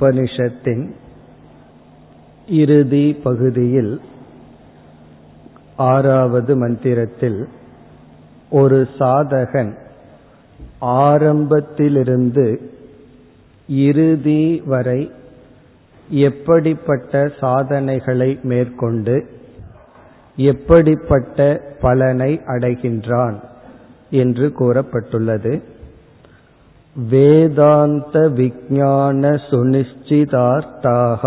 உபனிஷத்தின் இறுதி பகுதியில் ஆறாவது மந்திரத்தில் ஒரு சாதகன் ஆரம்பத்திலிருந்து இறுதி வரை எப்படிப்பட்ட சாதனைகளை மேற்கொண்டு எப்படிப்பட்ட பலனை அடைகின்றான் என்று கூறப்பட்டுள்ளது. வேதாந்த விஜான சுனிச்சிதார்த்தாக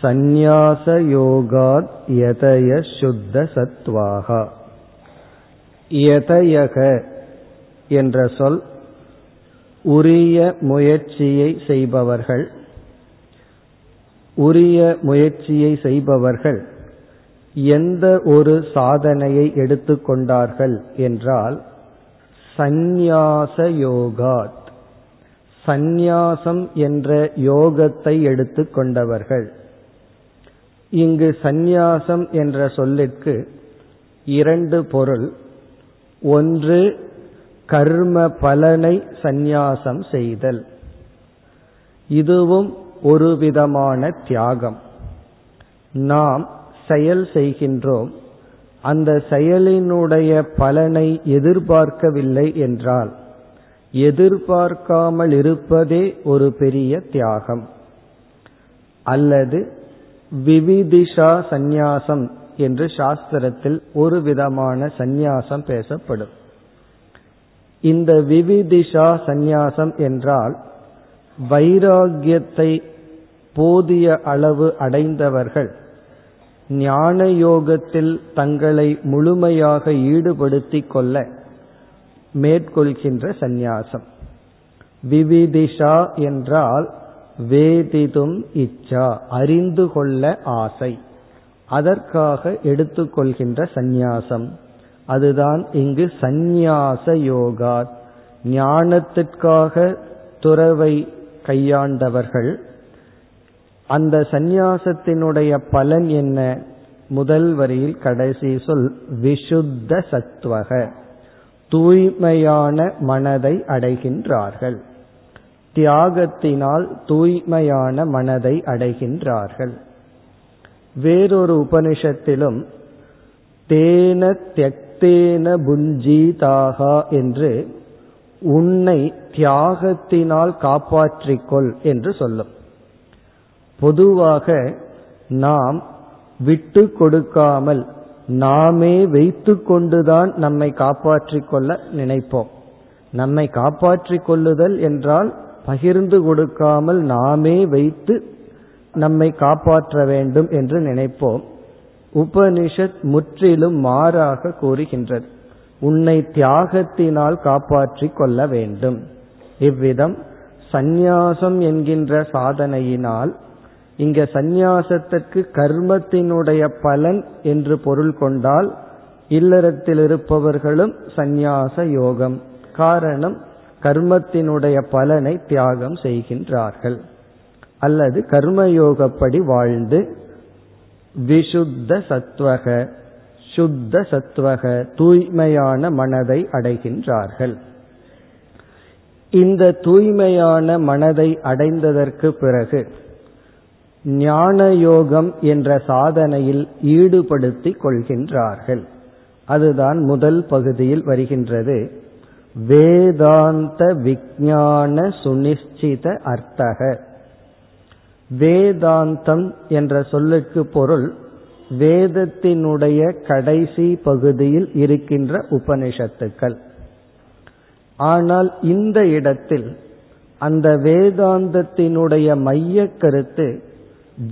சந்நியாச யோகாத் யதய சுத்த சத்வாக யதயக என்ற சொல் உரிய முயற்சியை செய்பவர்கள் உரிய முயற்சியை செய்பவர்கள் எந்த ஒரு சாதனையை எடுத்துக்கொண்டார்கள் என்றால் சந்நியாச யோகாத் சந்நியாசம் என்ற யோகத்தை எடுத்துக்கொண்டவர்கள் இங்கு சந்நியாசம் என்ற சொல்லிற்கு இரண்டு பொருள். ஒன்று கர்ம பலனை சந்நியாசம் செய்தல். இதுவும் ஒரு விதமான தியாகம். நாம் செயல் செய்கின்றோம். அந்த செயலினுடைய பலனை எதிர்பார்க்கவில்லை என்றால் எதிர்பார்க்காமல் இருப்பதே ஒரு பெரிய தியாகம். அல்லது விவிதிஷா சந்நியாசம் என்று சாஸ்திரத்தில் ஒரு விதமான சந்நியாசம் பேசப்படும். இந்த விவிதிஷா சந்நியாசம் என்றால் வைராகியத்தை போதிய அளவு அடைந்தவர்கள் ஞான யோகத்தில் தங்களை முழுமையாக ஈடுபடுத்திக் கொள்ள மேற்கொள்கின்ற சந்நியாசம். விவிதிஷா என்றால் வேதிதும் இச்சா அறிந்து கொள்ள ஆசை. அதற்காக எடுத்துக்கொள்கின்ற சந்நியாசம். அதுதான் இங்கு சந்நியாச யோகா. ஞானத்திற்காக துறவை கையாண்டவர்கள் அந்த சந்நியாசத்தினுடைய பலன் என்ன? முதல் வரியில் கடைசி சொல் விசுத்த சத்வக தூய்மையான மனதை அடைகின்றார்கள். தியாகத்தினால் தூய்மையான மனதை அடைகின்றார்கள். வேறொரு உபனிஷத்திலும் தேன தியக்தேன புஞ்சீதாகா என்று உன்னை தியாகத்தினால் காப்பாற்றிக்கொள் என்று சொல்லும். பொதுவாக நாம் விட்டு கொடுக்காமல் நாமே வைத்து கொண்டுதான் நம்மை காப்பாற்றிக் கொள்ள நினைப்போம். நம்மை காப்பாற்றிக் கொள்ளுதல் என்றால் பகிர்ந்து கொடுக்காமல் நாமே வைத்து நம்மை காப்பாற்ற வேண்டும் என்று நினைப்போம். உபனிஷத் முற்றிலும் மாறாக கூறுகின்றது. உன்னை தியாகத்தினால் காப்பாற்றிக் கொள்ள வேண்டும். இவ்விதம் சந்நியாசம் என்கின்ற சாதனையினால் இங்க சந்நியாசத்திற்கு கர்மத்தினுடைய பலன் என்று பொருள் கொண்டால் இல்லறத்தில் இருப்பவர்களும் சந்நியாச யோகம். காரணம் கர்மத்தினுடைய பலனை தியாகம் செய்கின்றார்கள். அல்லது கர்மயோகப்படி வாழ்ந்து விஷுத்த சத்வக சுத்த சத்வக தூய்மையான மனதை அடைகின்றார்கள். இந்த தூய்மையான மனதை அடைந்ததற்கு பிறகு ஞான யோகம் என்ற சாதனையில் ஈடுபடுத்திக் கொள்கின்றார்கள். அதுதான் முதல் பகுதியில் வருகின்றது. வேதாந்த விஜான சுனிச்சித அர்த்தக. வேதாந்தம் என்ற சொல்லுக்கு பொருள் வேதத்தினுடைய கடைசி பகுதியில் இருக்கின்ற உபனிஷத்துக்கள். ஆனால் இந்த இடத்தில் அந்த வேதாந்தத்தினுடைய மைய கருத்து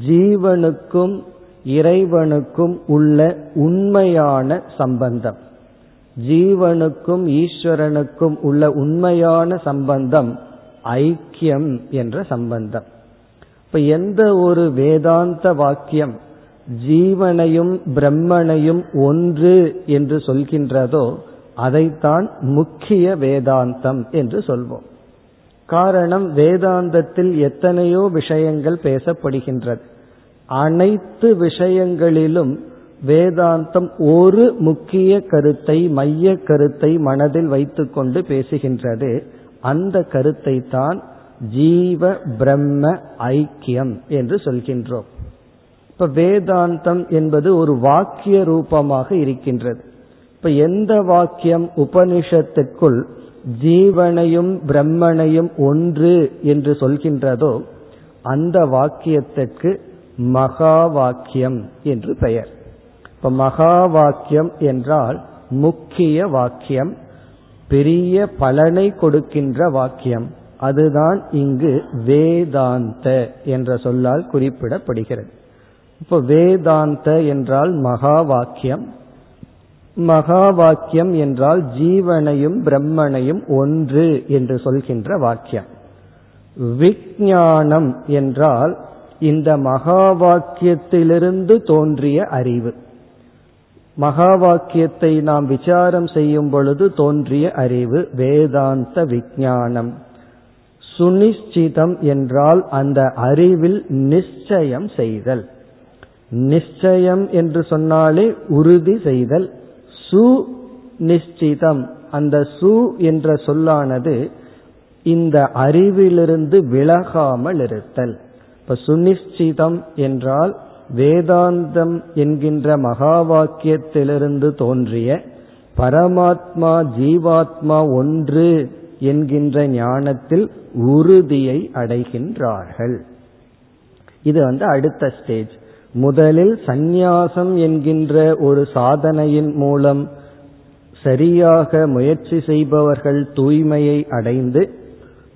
ஜீவனுக்கும் இறைவனுக்கும் உள்ள உண்மையான சம்பந்தம். ஜீவனுக்கும் ஈஸ்வரனுக்கும் உள்ள உண்மையான சம்பந்தம் ஐக்கியம் என்ற சம்பந்தம். இப்ப எந்த ஒரு வேதாந்த வாக்கியம் ஜீவனையும் பிரம்மனையும் ஒன்று என்று சொல்கின்றதோ அதைத்தான் முக்கிய வேதாந்தம் என்று சொல்வோம். காரணம் வேதாந்தத்தில் எத்தனையோ விஷயங்கள் பேசப்படுகின்றது. அனைத்து விஷயங்களிலும் வேதாந்தம் ஒரு முக்கிய கருத்தை மைய கருத்தை மனதில் வைத்துக்கொண்டு பேசுகின்றது. அந்த கருத்தை தான் ஜீவ பிரம்ம ஐக்கியம் என்று சொல்கின்றோம். இப்ப வேதாந்தம் என்பது ஒரு வாக்கிய ரூபமாக இருக்கின்றது. இப்ப எந்த வாக்கியம் உபனிஷத்துக்குள் ஜீவனையும் பிரம்மனையும் ஒன்று என்று சொல்கின்றதோ அந்த வாக்கியத்திற்கு மகா வாக்கியம் என்று பெயர். இப்ப மகா வாக்கியம் என்றால் முக்கிய வாக்கியம் பெரிய பலனை கொடுக்கின்ற வாக்கியம். அதுதான் இங்கு வேதாந்த என்ற சொல்லால் குறிப்பிடப்படுகிறது. இப்போ வேதாந்த என்றால் மகா வாக்கியம் மகா வாக்கியம் என்றால் ஜீவனையும் பிரம்மனையும் ஒன்று என்று சொல்கின்ற வாக்கியம். விஜயானம் என்றால் இந்த மகா வாக்கியத்திலிருந்து தோன்றிய அறிவு. மகா வாக்கியத்தை நாம் விசாரம் செய்யும் பொழுது தோன்றிய அறிவு வேதாந்த விஞ்ஞானம் சுனிச்சிதம் என்றால் அந்த அறிவில் நிச்சயம் செய்தல். நிச்சயம் என்று சொன்னாலே உறுதி செய்தல். சுநிச்சிதம் அந்த சு என்ற சொல்லானது இந்த அறிவிலிருந்து விலகாமல் இருத்தல். இப்ப சுனிச்சிதம் என்றால் வேதாந்தம் என்கின்ற மகா வாக்கியத்திலிருந்து தோன்றிய பரமாத்மா ஜீவாத்மா ஒன்று என்கின்ற ஞானத்தில் உறுதியை அடைகின்றார்கள். இது வந்து அடுத்த ஸ்டேஜ் முதலில் சந்நியாசம் என்கின்ற ஒரு சாதனையின் மூலம் சரியாக முயற்சி செய்பவர்கள் தூய்மையை அடைந்து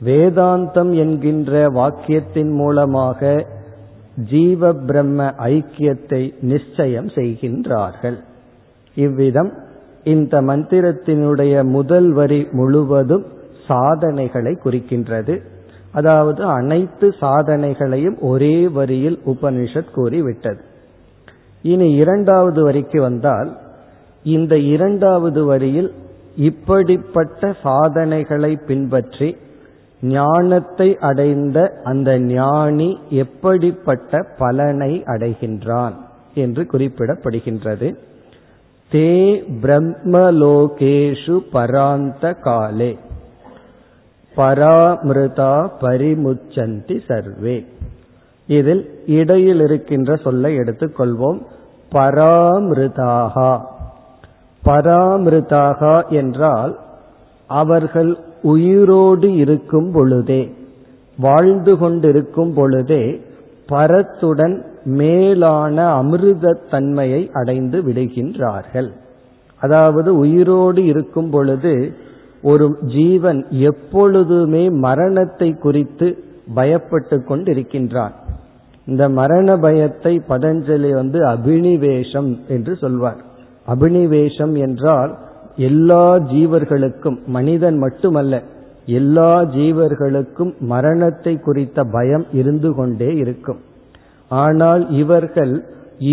வேதாந்தம் என்கின்ற வாக்கியத்தின் மூலமாக ஜீவ பிரம்ம ஐக்கியத்தை நிச்சயம் செய்கின்றார்கள். இவ்விதம் இந்த மந்திரத்தினுடைய முதல் வரி முழுவதும் சாதனைகளை குறிக்கின்றது. அதாவது அனைத்து சாதனைகளையும் ஒரே வரியில் உபனிஷத் கூறிவிட்டது. இனி இரண்டாவது வரிக்கு வந்தால் இந்த இரண்டாவது வரியில் இப்படிப்பட்ட சாதனைகளை பின்பற்றி ஞானத்தை அடைந்த அந்த ஞானி எப்படிப்பட்ட பலனை அடைகின்றான் என்று குறிப்பிடப்படுகின்றது. தே பிரம்மலோகேஷு பராந்த காலே. பராமிருதா பரிமுச்சந்தி சர்வே. இதில் இடையில் இருக்கின்ற சொல்லை எடுத்துக்கொள்வோம். பராமிருதாகா. பராமிருதாகா என்றால் அவர்கள் உயிரோடு இருக்கும் பொழுதே வாழ்ந்து கொண்டிருக்கும் பொழுதே பரத்துடன் மேலான அமிர்தத்தன்மையை அடைந்து விடுகின்றார்கள். அதாவது உயிரோடு இருக்கும் பொழுது ஒரு ஜீவன் எப்பொழுதுமே மரணத்தை குறித்து பயப்பட்டு கொண்டிருக்கின்றான். இந்த மரண பயத்தை பதஞ்சலி வந்து அபினிவேஷம் என்று சொல்வார். அபினிவேஷம் என்றால் எல்லா ஜீவர்களுக்கும் மனிதன் மட்டுமல்ல எல்லா ஜீவர்களுக்கும் மரணத்தை குறித்த பயம் இருந்து கொண்டே இருக்கும். ஆனால் இவர்கள்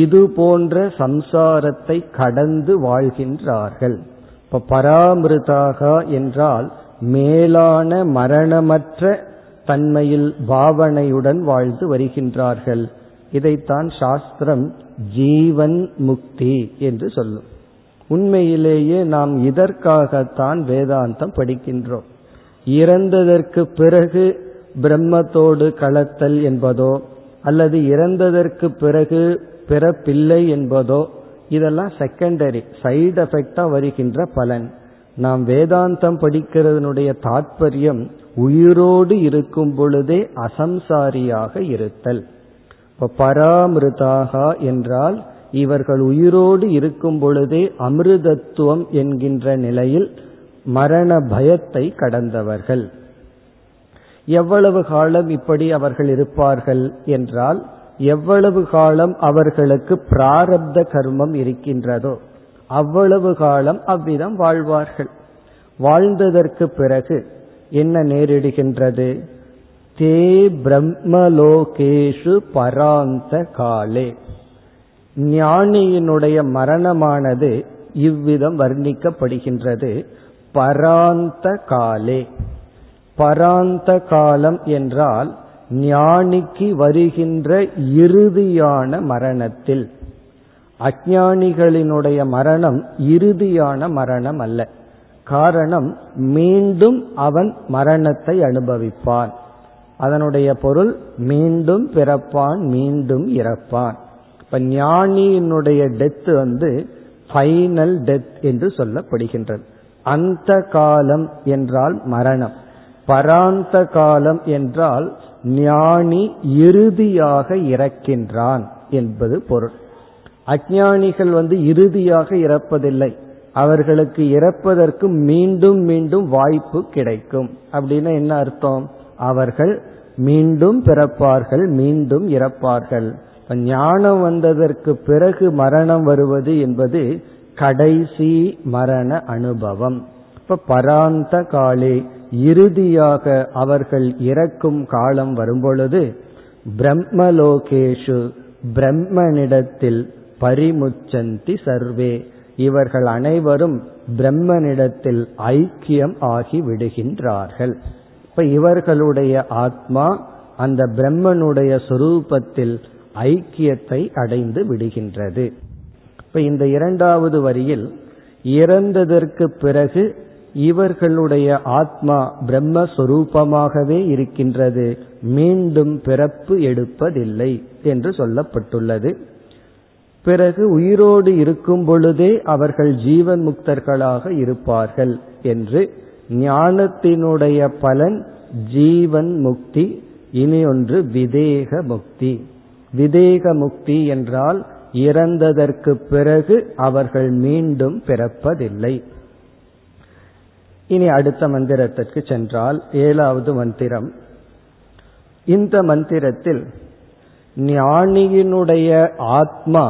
இது போன்ற சம்சாரத்தை கடந்து வாழ்கின்றார்கள். இப்ப பராமிருதாக என்றால் மேலான மரணமற்ற தன்மையில் பாவனையுடன் வாழ்ந்து வருகின்றார்கள். இதைத்தான் சாஸ்திரம் ஜீவன் முக்தி என்று சொல்லும். உண்மையிலேயே நாம் இதற்காகத்தான் வேதாந்தம் படிக்கின்றோம். இறந்ததற்கு பிறகு பிரம்மத்தோடு கலத்தல் என்பதோ அல்லது இறந்ததற்கு பிறகு பிறப்பில்லை என்பதோ இதெல்லாம் செகண்டரி சைடு எஃபெக்டா வருகின்ற பலன். நாம் வேதாந்தம் படிக்கிறதனுடைய தாற்பயம் உயிரோடு இருக்கும் பொழுதே அசம்சாரியாக இருத்தல். இப்ப பராமிருதாக என்றால் இவர்கள் உயிரோடு இருக்கும் பொழுதே அமிர்தத்துவம் என்கின்ற நிலையில் மரண பயத்தை கடந்தவர்கள். எவ்வளவு காலம் இப்படி அவர்கள் இருப்பார்கள் என்றால் எவ்வளவு காலம் அவர்களுக்கு பிராரப்த கர்மம் இருக்கின்றதோ அவ்வளவு காலம் அவ்விதம் வாழ்வார்கள். வாழ்ந்ததற்கு பிறகு என்ன நேரிடுகின்றது? தே பிரம்மலோகேஷு பராந்த காலே. ஞானியினுடைய மரணமானது இவ்விதம் வர்ணிக்கப்படுகின்றது. பராந்த காலே. பராந்த காலம் என்றால் ஞானிக்கு வருகின்ற இறுதியான மரணத்தில். அஜானிகளினுடைய மரணம் இறுதியான மரணம் அல்ல. காரணம் மீண்டும் அவன் மரணத்தை அனுபவிப்பான். அதனுடைய பொருள் மீண்டும் பிறப்பான் மீண்டும் இறப்பான். இப்ப ஞானியினுடைய டெத் வந்து ஃபைனல் டெத் என்று சொல்லப்படுகின்றது. அந்த காலம் என்றால் மரணம். பராந்த காலம் என்றால் ஞானி இறுதியாக இறக்கின்றான் என்பது பொருள். அஜானிகள் வந்து இறுதியாக இறப்பதில்லை. அவர்களுக்கு இறப்பதற்கு மீண்டும் மீண்டும் வாய்ப்பு கிடைக்கும். அப்படின்னா என்ன அர்த்தம்? அவர்கள் மீண்டும் பிறப்பார்கள் மீண்டும் இறப்பார்கள். ஞானம் வந்ததற்கு பிறகு மரணம் வருவது என்பது கடைசி மரண அனுபவம். இப்ப பராந்த காலே இறுதியாக அவர்கள் இறக்கும் காலம் வரும்பொழுது பிரம்மலோகேஷு பிரம்மனிடத்தில் பரிமுச்சந்தி சர்வே. இவர்கள் அனைவரும் பிரம்மனிடத்தில் ஐக்கியம் ஆகி விடுகின்றார்கள். இப்ப இவர்களுடைய ஆத்மா அந்த பிரம்மனுடைய சொரூபத்தில் ஐக்கியத்தை அடைந்து விடுகின்றது. இப்ப இந்த இரண்டாவது வரியில் இறந்ததற்கு பிறகு இவர்களுடைய ஆத்மா பிரம்மஸ்வரூபமாகவே இருக்கின்றது. மீண்டும் பிறப்பு எடுப்பதில்லை என்று சொல்லப்பட்டுள்ளது. பிறகு உயிரோடு இருக்கும் பொழுதே அவர்கள் ஜீவன் முக்தர்களாக இருப்பார்கள் என்று ஞானத்தினுடைய பலன் ஜீவன் முக்தி இனி ஒன்று விதேக முக்தி. விதேக முக்தி என்றால் இறந்ததற்கு பிறகு அவர்கள் மீண்டும் பிறப்பதில்லை. இனி அடுத்த மந்திரத்திற்கு சென்றால் ஏழாவது மந்திரம். இந்த மந்திரத்தில் ஞானியினுடைய ஆத்மா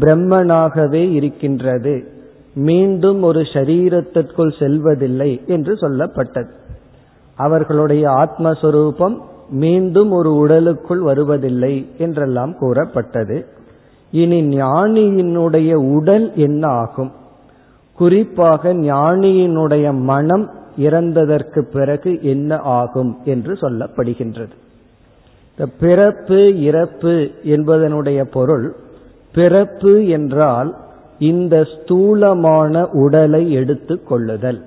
பிரம்மனாகவே இருக்கின்றது. மீண்டும் ஒரு சரீரத்திற்குள் செல்வதில்லை என்று சொல்லப்பட்டது. அவர்களுடைய ஆத்மஸ்வரூபம் மீண்டும் ஒரு உடலுக்குள் வருவதில்லை என்றெல்லாம் கூறப்பட்டது. இனி ஞானியினுடைய உடல் என்ன ஆகும்? குறிப்பாக ஞானியினுடைய மனம் இறந்ததற்கு பிறகு என்ன ஆகும் என்று சொல்லப்படுகின்றது. பிறப்பு இறப்பு என்பதனுடைய பொருள் பிறப்பு என்றால் இந்த ஸ்தூலமான உடலை எடுத்துக் கொள்ளுதல்.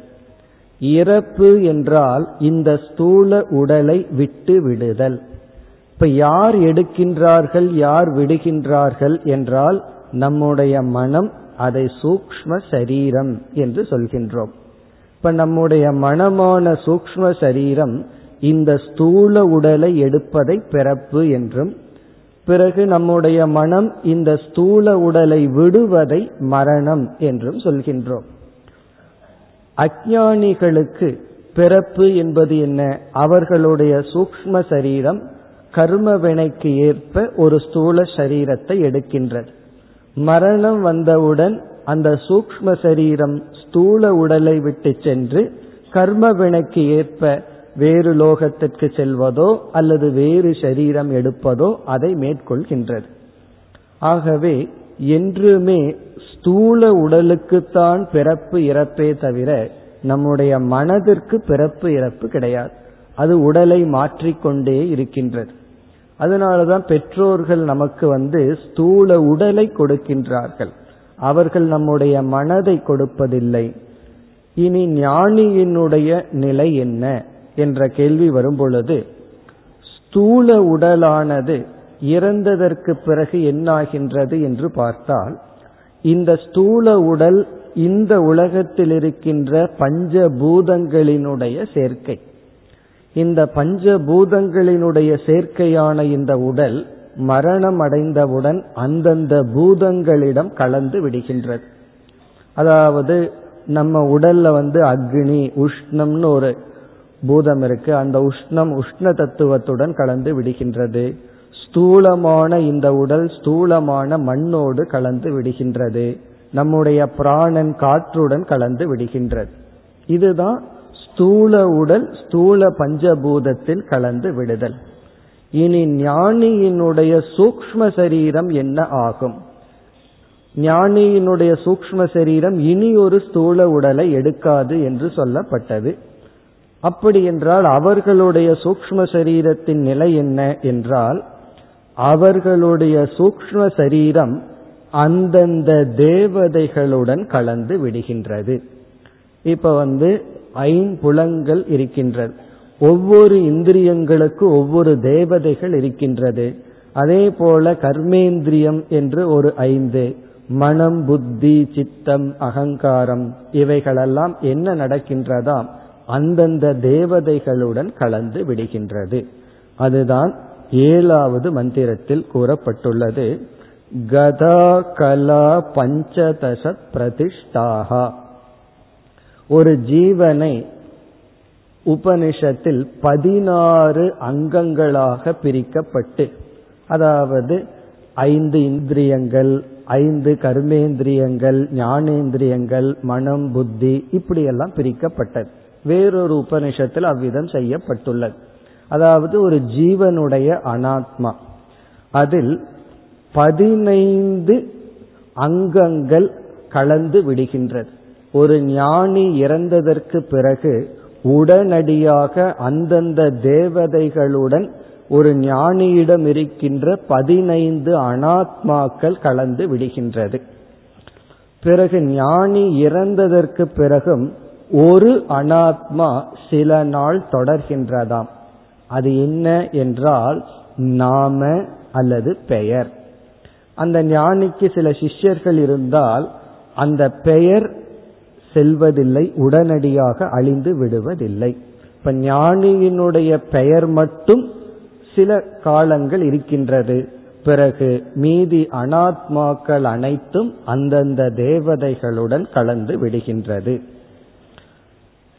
இறப்பு என்றால் இந்த ஸ்தூல உடலை விட்டு விடுதல். இப்ப யார் எடுக்கின்றார்கள் யார் விடுகின்றார்கள் என்றால் நம்முடைய மனம் அதை சூக்ம சரீரம் என்று சொல்கின்றோம். இப்ப நம்முடைய மனமான சூக்ம சரீரம் இந்த ஸ்தூல உடலை எடுப்பதை பிறப்பு என்றும் பிறகு நம்முடைய மனம் இந்த ஸ்தூல உடலை விடுவதை மரணம் என்றும் சொல்கின்றோம். அஜானிகளுக்கு பிறப்பு என்பது என்ன? அவர்களுடைய சூக்ம சரீரம் கர்ம வினைக்கு ஏற்ப ஒரு ஸ்தூல சரீரத்தை எடுக்கின்றது. மரணம் வந்தவுடன் அந்த சூக்ம சரீரம் ஸ்தூல உடலை விட்டு சென்று கர்ம வினைக்கு ஏற்ப வேறு லோகத்திற்கு செல்வதோ அல்லது வேறு சரீரம் எடுப்பதோ அதை மேற்கொள்கின்றது. ஆகவே என்றுமே ஸ்தூல உடலுக்குத்தான் பிறப்பு இறப்பே தவிர நம்முடைய மனதிற்கு பிறப்பு இறப்பு கிடையாது. அது உடலை மாற்றிக்கொண்டே இருக்கின்றது. அதனாலதான் பெற்றோர்கள் நமக்கு வந்து ஸ்தூல உடலை கொடுக்கின்றார்கள். அவர்கள் நம்முடைய மனதை கொடுப்பதில்லை. இனி ஞானியினுடைய நிலை என்ன என்ற கேள்வி வரும்பொழுது ஸ்தூல உடலானது இறந்ததற்கு பிறகு என்னாகின்றது என்று பார்த்தால் இந்த ஸ்தூல உடல் இந்த உலகத்தில் இருக்கின்ற பஞ்சபூதங்களினுடைய சேர்க்கை. இந்த பஞ்சபூதங்களினுடைய சேர்க்கையான இந்த உடல் மரணம் அடைந்தவுடன் அந்தந்த பூதங்களிடம் கலந்து விடுகின்றது. அதாவது நம்ம உடல்ல வந்து அக்னி உஷ்ணம்னு ஒரு பூதம் இருக்கு. அந்த உஷ்ணம் உஷ்ண தத்துவத்துடன் கலந்து விடுகின்றது. ஸ்தூலமான இந்த உடல் ஸ்தூலமான மண்ணோடு கலந்து விடுகின்றது. நம்முடைய பிராணன் காற்றுடன் கலந்து விடுகின்றது. இதுதான் ஸ்தூல உடல் ஸ்தூல பஞ்சபூதத்தில் கலந்து விடுதல். இனி ஞானியினுடைய சூக்ம சரீரம் என்ன ஆகும்? ஞானியினுடைய சூக்ம சரீரம் இனி ஒரு ஸ்தூல உடலை எடுக்காது என்று சொல்லப்பட்டது. அப்படி என்றால் அவர்களுடைய சூக்ம சரீரத்தின் நிலை என்ன என்றால் அவர்களுடைய சூக்ம சரீரம் அந்தந்த தேவதைகளுடன் கலந்து விடுகின்றது. இப்ப வந்து ஐம்புலங்கள் இருக்கின்றது ஒவ்வொரு இந்திரியங்களுக்கு ஒவ்வொரு தேவதைகள் இருக்கின்றது. அதே போல கர்மேந்திரியம் என்று ஒரு ஐந்து. மனம் புத்தி சித்தம் அகங்காரம் இவைகளெல்லாம் என்ன நடக்கின்றதாம் அந்தந்த தேவதைகளுடன் கலந்து விடுகின்றது. அதுதான் ஏழாவது மந்திரத்தில் கூறப்பட்டுள்ளது. கதா கலா பஞ்சதச பிரதிஷ்டாகா ஒரு ஜீவனை உபனிஷத்தில் பதினாறு அங்கங்களாக பிரிக்கப்பட்டு அதாவது ஐந்து இந்திரியங்கள் ஐந்து கர்மேந்திரியங்கள் ஞானேந்திரியங்கள் மனம் புத்தி இப்படியெல்லாம் பிரிக்கப்பட்டது. வேறொரு உபனிஷத்தில் அவ்விதம் செய்யப்பட்டுள்ளது. அதாவது ஒரு ஜீவனுடைய அனாத்மா. அதில் பதினைந்து அங்கங்கள் கலந்து விடுகின்றது. ஒரு ஞானி இறந்ததற்கு பிறகு உடனடியாக அந்தந்த தேவதைகளுடன் ஒரு ஞானியிடம் இருக்கின்ற பதினைந்து அனாத்மாக்கள் கலந்து விடுகின்றது. பிறகு ஞானி இறந்ததற்கு பிறகும் ஒரு அனாத்மா சில நாள் தொடர்கின்றதாம். அது என்ன என்றால் நாம அல்லது பெயர். அந்த ஞானிக்கு சில சிஷ்யர்கள் இருந்தால் அந்த பெயர் செல்வதில்லை உடனடியாக அழிந்து விடுவதில்லை. இப்ப ஞானியினுடைய பெயர் மட்டும் சில காலங்கள் இருக்கின்றது. பிறகு மீதி அனாத்மாக்கள் அனைத்தும் அந்தந்த தேவதைகளுடன் கலந்து விடுகின்றது.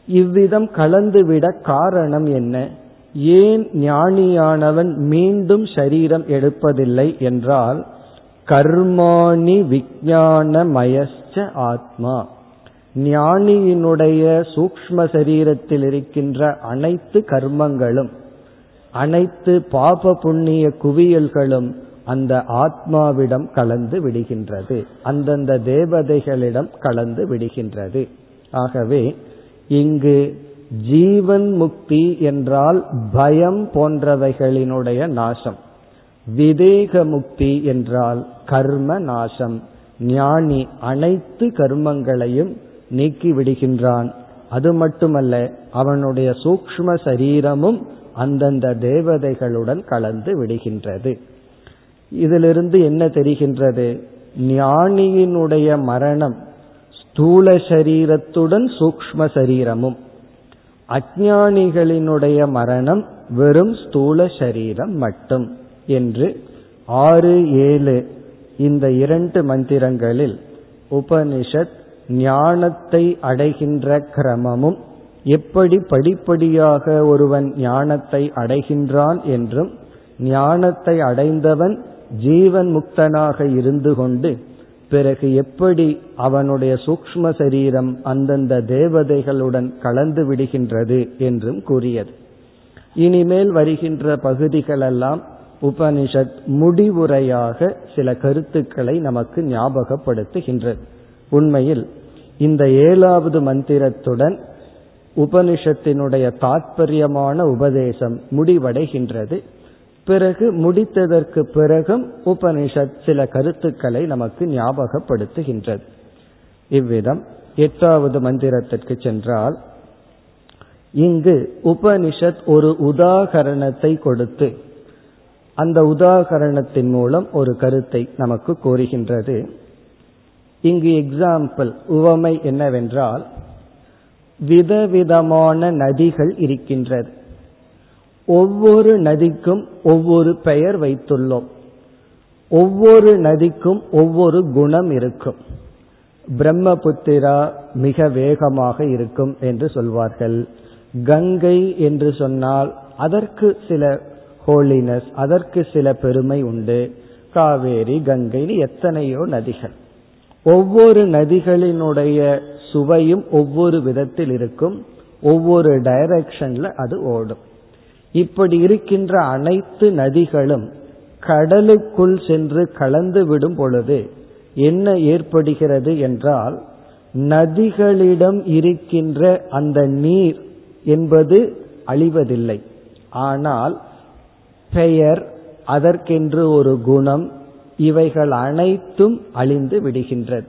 இவ்விதம் கலந்துவிட காரணம் என்ன? ஏன் ஞானியானவன் மீண்டும் சரீரம் எடுப்பதில்லை என்றால் கர்மாணி விஜானமயச்ச ஆத்மா. ஞானியினுடைய சூக்ம சரீரத்தில் இருக்கின்ற அனைத்து கர்மங்களும் அனைத்து பாப புண்ணிய குவியல்களும் அந்த ஆத்மாவிடம் கலந்து விடுகின்றது. அந்தந்த தேவதைகளிடம் கலந்து விடுகின்றது. ஆகவே இங்கு ஜீவன் முக்தி என்றால் பயம் போன்றவைகளினுடைய நாசம். விதேக முக்தி என்றால் கர்ம நாசம். ஞானி அனைத்து கர்மங்களையும் நீக்கி விடுகின்றான். அது மட்டுமல்ல அவனுடைய சூக்ம சரீரமும் அந்தந்த தேவதைகளுடன் கலந்து விடுகின்றது. இதிலிருந்து என்ன தெரிகின்றது? ஞானியினுடைய மரணம் ஸ்தூல சரீரத்துடன் சூக்ம சரீரமும் அஜானிகளினுடைய மரணம் வெறும் ஸ்தூல சரீரம் மட்டும் என்று ஆறு ஏழு இந்த இரண்டு மந்திரங்களில் உபனிஷத் ஞானத்தை அடைகின்ற கிரமமும் எப்படி படிப்படியாக ஒருவன் ஞானத்தை அடைகின்றான் என்றும் ஞானத்தை அடைந்தவன் ஜீவன் முக்தனாக இருந்து கொண்டு பிறகு எப்படி அவனுடைய சூக்ம சரீரம் அந்தந்த தேவதைகளுடன் கலந்து விடுகின்றது என்றும் கூறியது. இனிமேல் வருகின்ற பகுதிகளெல்லாம் உபனிஷத் முடிவுரையாக சில கருத்துக்களை நமக்கு ஞாபகப்படுத்துகின்றது. உண்மையில் இந்த ஏழாவது மந்திரத்துடன் உபனிஷத்தினுடைய தாற்பயமான உபதேசம் முடிவடைகின்றது. பிறகு முடித்ததற்கு பிறகும் உபனிஷத் சில கருத்துக்களை நமக்கு ஞாபகப்படுத்துகின்றது. இவ்விதம் எட்டாவது மந்திரத்திற்கு சென்றால் இங்கு உபனிஷத் ஒரு உதாகரணத்தை கொடுத்து அந்த உதாகரணத்தின் மூலம் ஒரு கருத்தை நமக்கு கூறுகின்றது. இங்கு எக்ஸாம்பிள் உவமை என்னவென்றால் விதவிதமான நதிகள் இருக்கின்றது. ஒவ்வொரு நதிக்கும் ஒவ்வொரு பெயர் வைத்துள்ளோம். ஒவ்வொரு நதிக்கும் ஒவ்வொரு குணம் இருக்கும். பிரம்மபுத்திரா மிக வேகமாக இருக்கும் என்று சொல்வார்கள். கங்கை என்று சொன்னால் அதற்கு சில ஹோலினஸ் அதற்கு சில பெருமை உண்டு. காவேரி கங்கைன்னு எத்தனையோ நதிகள். ஒவ்வொரு நதிகளினுடைய சுவையும் ஒவ்வொரு விதத்தில் இருக்கும் ஒவ்வொரு டைரக்ஷன்ல அது ஓடும். இப்படி இருக்கின்ற அனைத்து நதிகளும் கடலுக்குள் சென்று கலந்து விடும் பொழுது என்ன ஏற்படுகிறது என்றால் நதிகளிடம் இருக்கின்ற அந்த நீர் என்பது அழிவதில்லை. ஆனால் பெயர் அதற்கென்று ஒரு குணம் இவைகள் அனைத்தும் அழிந்து விடுகின்றது.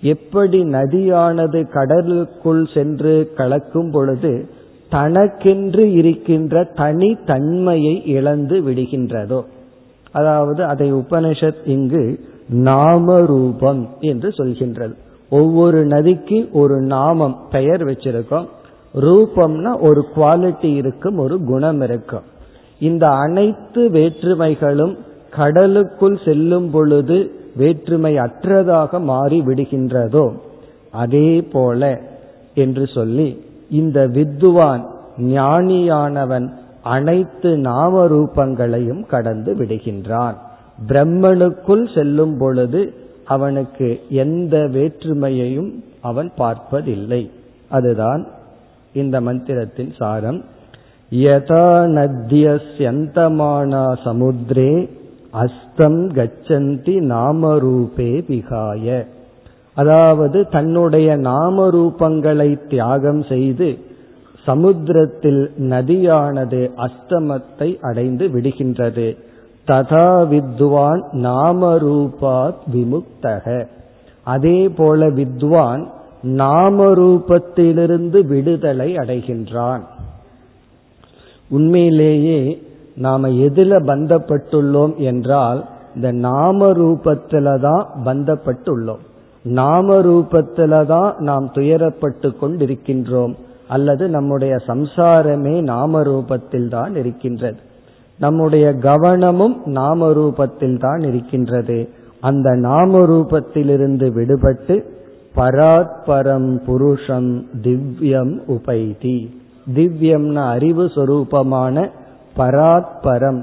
எப்படி நதியானது கடலுக்குள் சென்று கலக்கும் பொழுது தனக்கென்று இருக்கின்ற தனி தன்மையை இழந்து விடுகின்றதோ? அதாவது அதை உபனிஷத் இங்கு நாமரூபம் என்று சொல்கின்றது. ஒவ்வொரு நதிக்கு ஒரு நாமம் பெயர் வச்சிருக்கோம். ரூபம்னா ஒரு குவாலிட்டி இருக்கும் ஒரு குணம் இருக்கும். இந்த அனைத்து வேற்றுமைகளும் கடலுக்குள் செல்லும் பொழுது வேற்றுமை அற்றதாக மாறி விடுகின்றதோ அதே போல என்று சொல்லி இந்த வித்துவான் ஞானியானவன் அனைத்து நாம ரூபங்களையும் கடந்து விடுகின்றான். பிரம்மனுக்குள் செல்லும் பொழுது அவனுக்கு எந்த வேற்றுமையையும் அவன் பார்ப்பதில்லை. அதுதான் இந்த மந்திரத்தின் சாரம். யதா நத்தியந்தமானா சமுத்திரே அஸ்தம் கச்சந்தி நாமரூபே விகாய. அதாவது தன்னுடைய நாம ரூபங்களை தியாகம் செய்து சமுத்திரத்தில் நதியானது அஸ்தமத்தை அடைந்து விடுகின்றது. ததா வித்வான் நாமரூபாத் விமுக்தக. அதே போல வித்வான் நாமரூபத்திலிருந்து விடுதலை அடைகின்றான். உண்மையிலேயே நாம எதுல பந்தப்பட்டுள்ளோம் என்றால் இந்த நாம ரூபத்துல தான் பந்தப்பட்டுள்ளோம். நாம ரூபத்துல தான் நாம் துயரப்பட்டு கொண்டிருக்கின்றோம். அல்லது நம்முடைய சம்சாரமே நாம ரூபத்தில் தான் இருக்கின்றது. நம்முடைய கவனமும் நாம ரூபத்தில் தான் இருக்கின்றது. அந்த நாம ரூபத்திலிருந்து விடுபட்டு பராத்பரம் புருஷம் திவ்யம் உபைதி. திவ்யம்னா அறிவு சொரூபமான பராத்பரம்.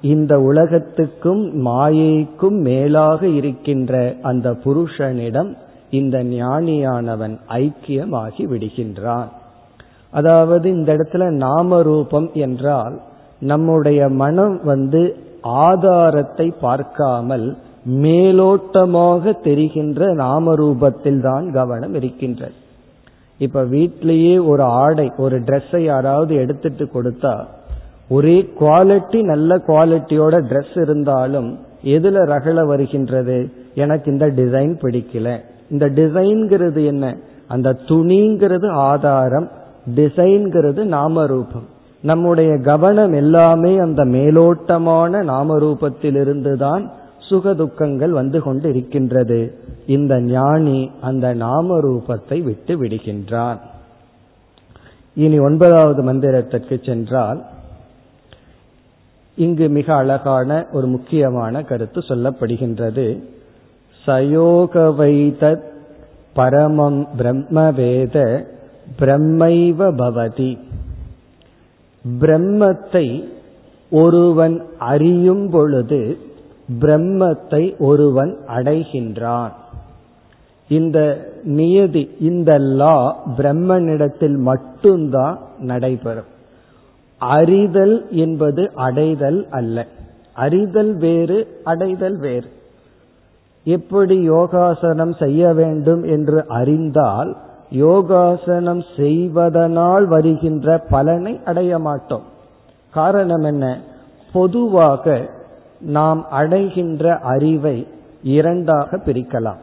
இந்த உலகத்துக்கும் மாயைக்கும் மேலாக இருக்கின்ற அந்த புருஷனிடம் இந்த ஞானியானவன் ஐக்கியமாகி விடுகின்றான். அதாவது இந்த இடத்துல நாம ரூபம் என்றால் நம்முடைய மனம் வந்து ஆதாரத்தை பார்க்காமல் மேலோட்டமாக தெரிகின்ற நாம ரூபத்தில் தான் கவனம் இருக்கின்றது. இப்ப வீட்டிலேயே ஒரு ஆடை ஒரு ட்ரெஸ்ஸை யாராவது எடுத்துட்டு கொடுத்தா ஒரே குவாலிட்டி நல்ல குவாலிட்டியோட ட்ரெஸ் இருந்தாலும் எதுல ரகல வருகின்றது? எனக்கு இந்த டிசைன் பிடிக்கல. இந்த டிசைன்கிறது என்ன? அந்த துணிங்கிறது ஆதாரம் டிசைன்கிறது நாமரூபம். நம்முடைய கவனம் எல்லாமே அந்த மேலோட்டமான நாமரூபத்திலிருந்து தான் சுக துக்கங்கள் வந்து கொண்டு இருக்கின்றது இந்த ஞானி அந்த நாம ரூபத்தை விட்டு விடுகின்றான். இனி ஒன்பதாவது மந்திரத்திற்கு சென்றால் இங்கு மிக அழகான ஒரு முக்கியமான கருத்து சொல்லப்படுகின்றது. சயோகவைதத் பரமம் பிரம்மவேத பிரம்மைவ பவதி. பிரம்மத்தை ஒருவன் அறியும் பொழுது பிரம்மத்தை ஒருவன் அடைகின்றான். இந்த நியதி இந்த லா பிரம்மனிடத்தில் மட்டும்தான் நடைபெறும். அறிதல் என்பது அடைதல் அல்ல. அறிதல் வேறு அடைதல் வேறு. எப்படி யோகாசனம் செய்ய வேண்டும் என்று அறிந்தால் யோகாசனம் செய்வதனால் வருகின்ற பலனை அடைய மாட்டோம். காரணம் என்ன? பொதுவாக நாம் அடைகின்ற அறிவை இரண்டாக பிரிக்கலாம்.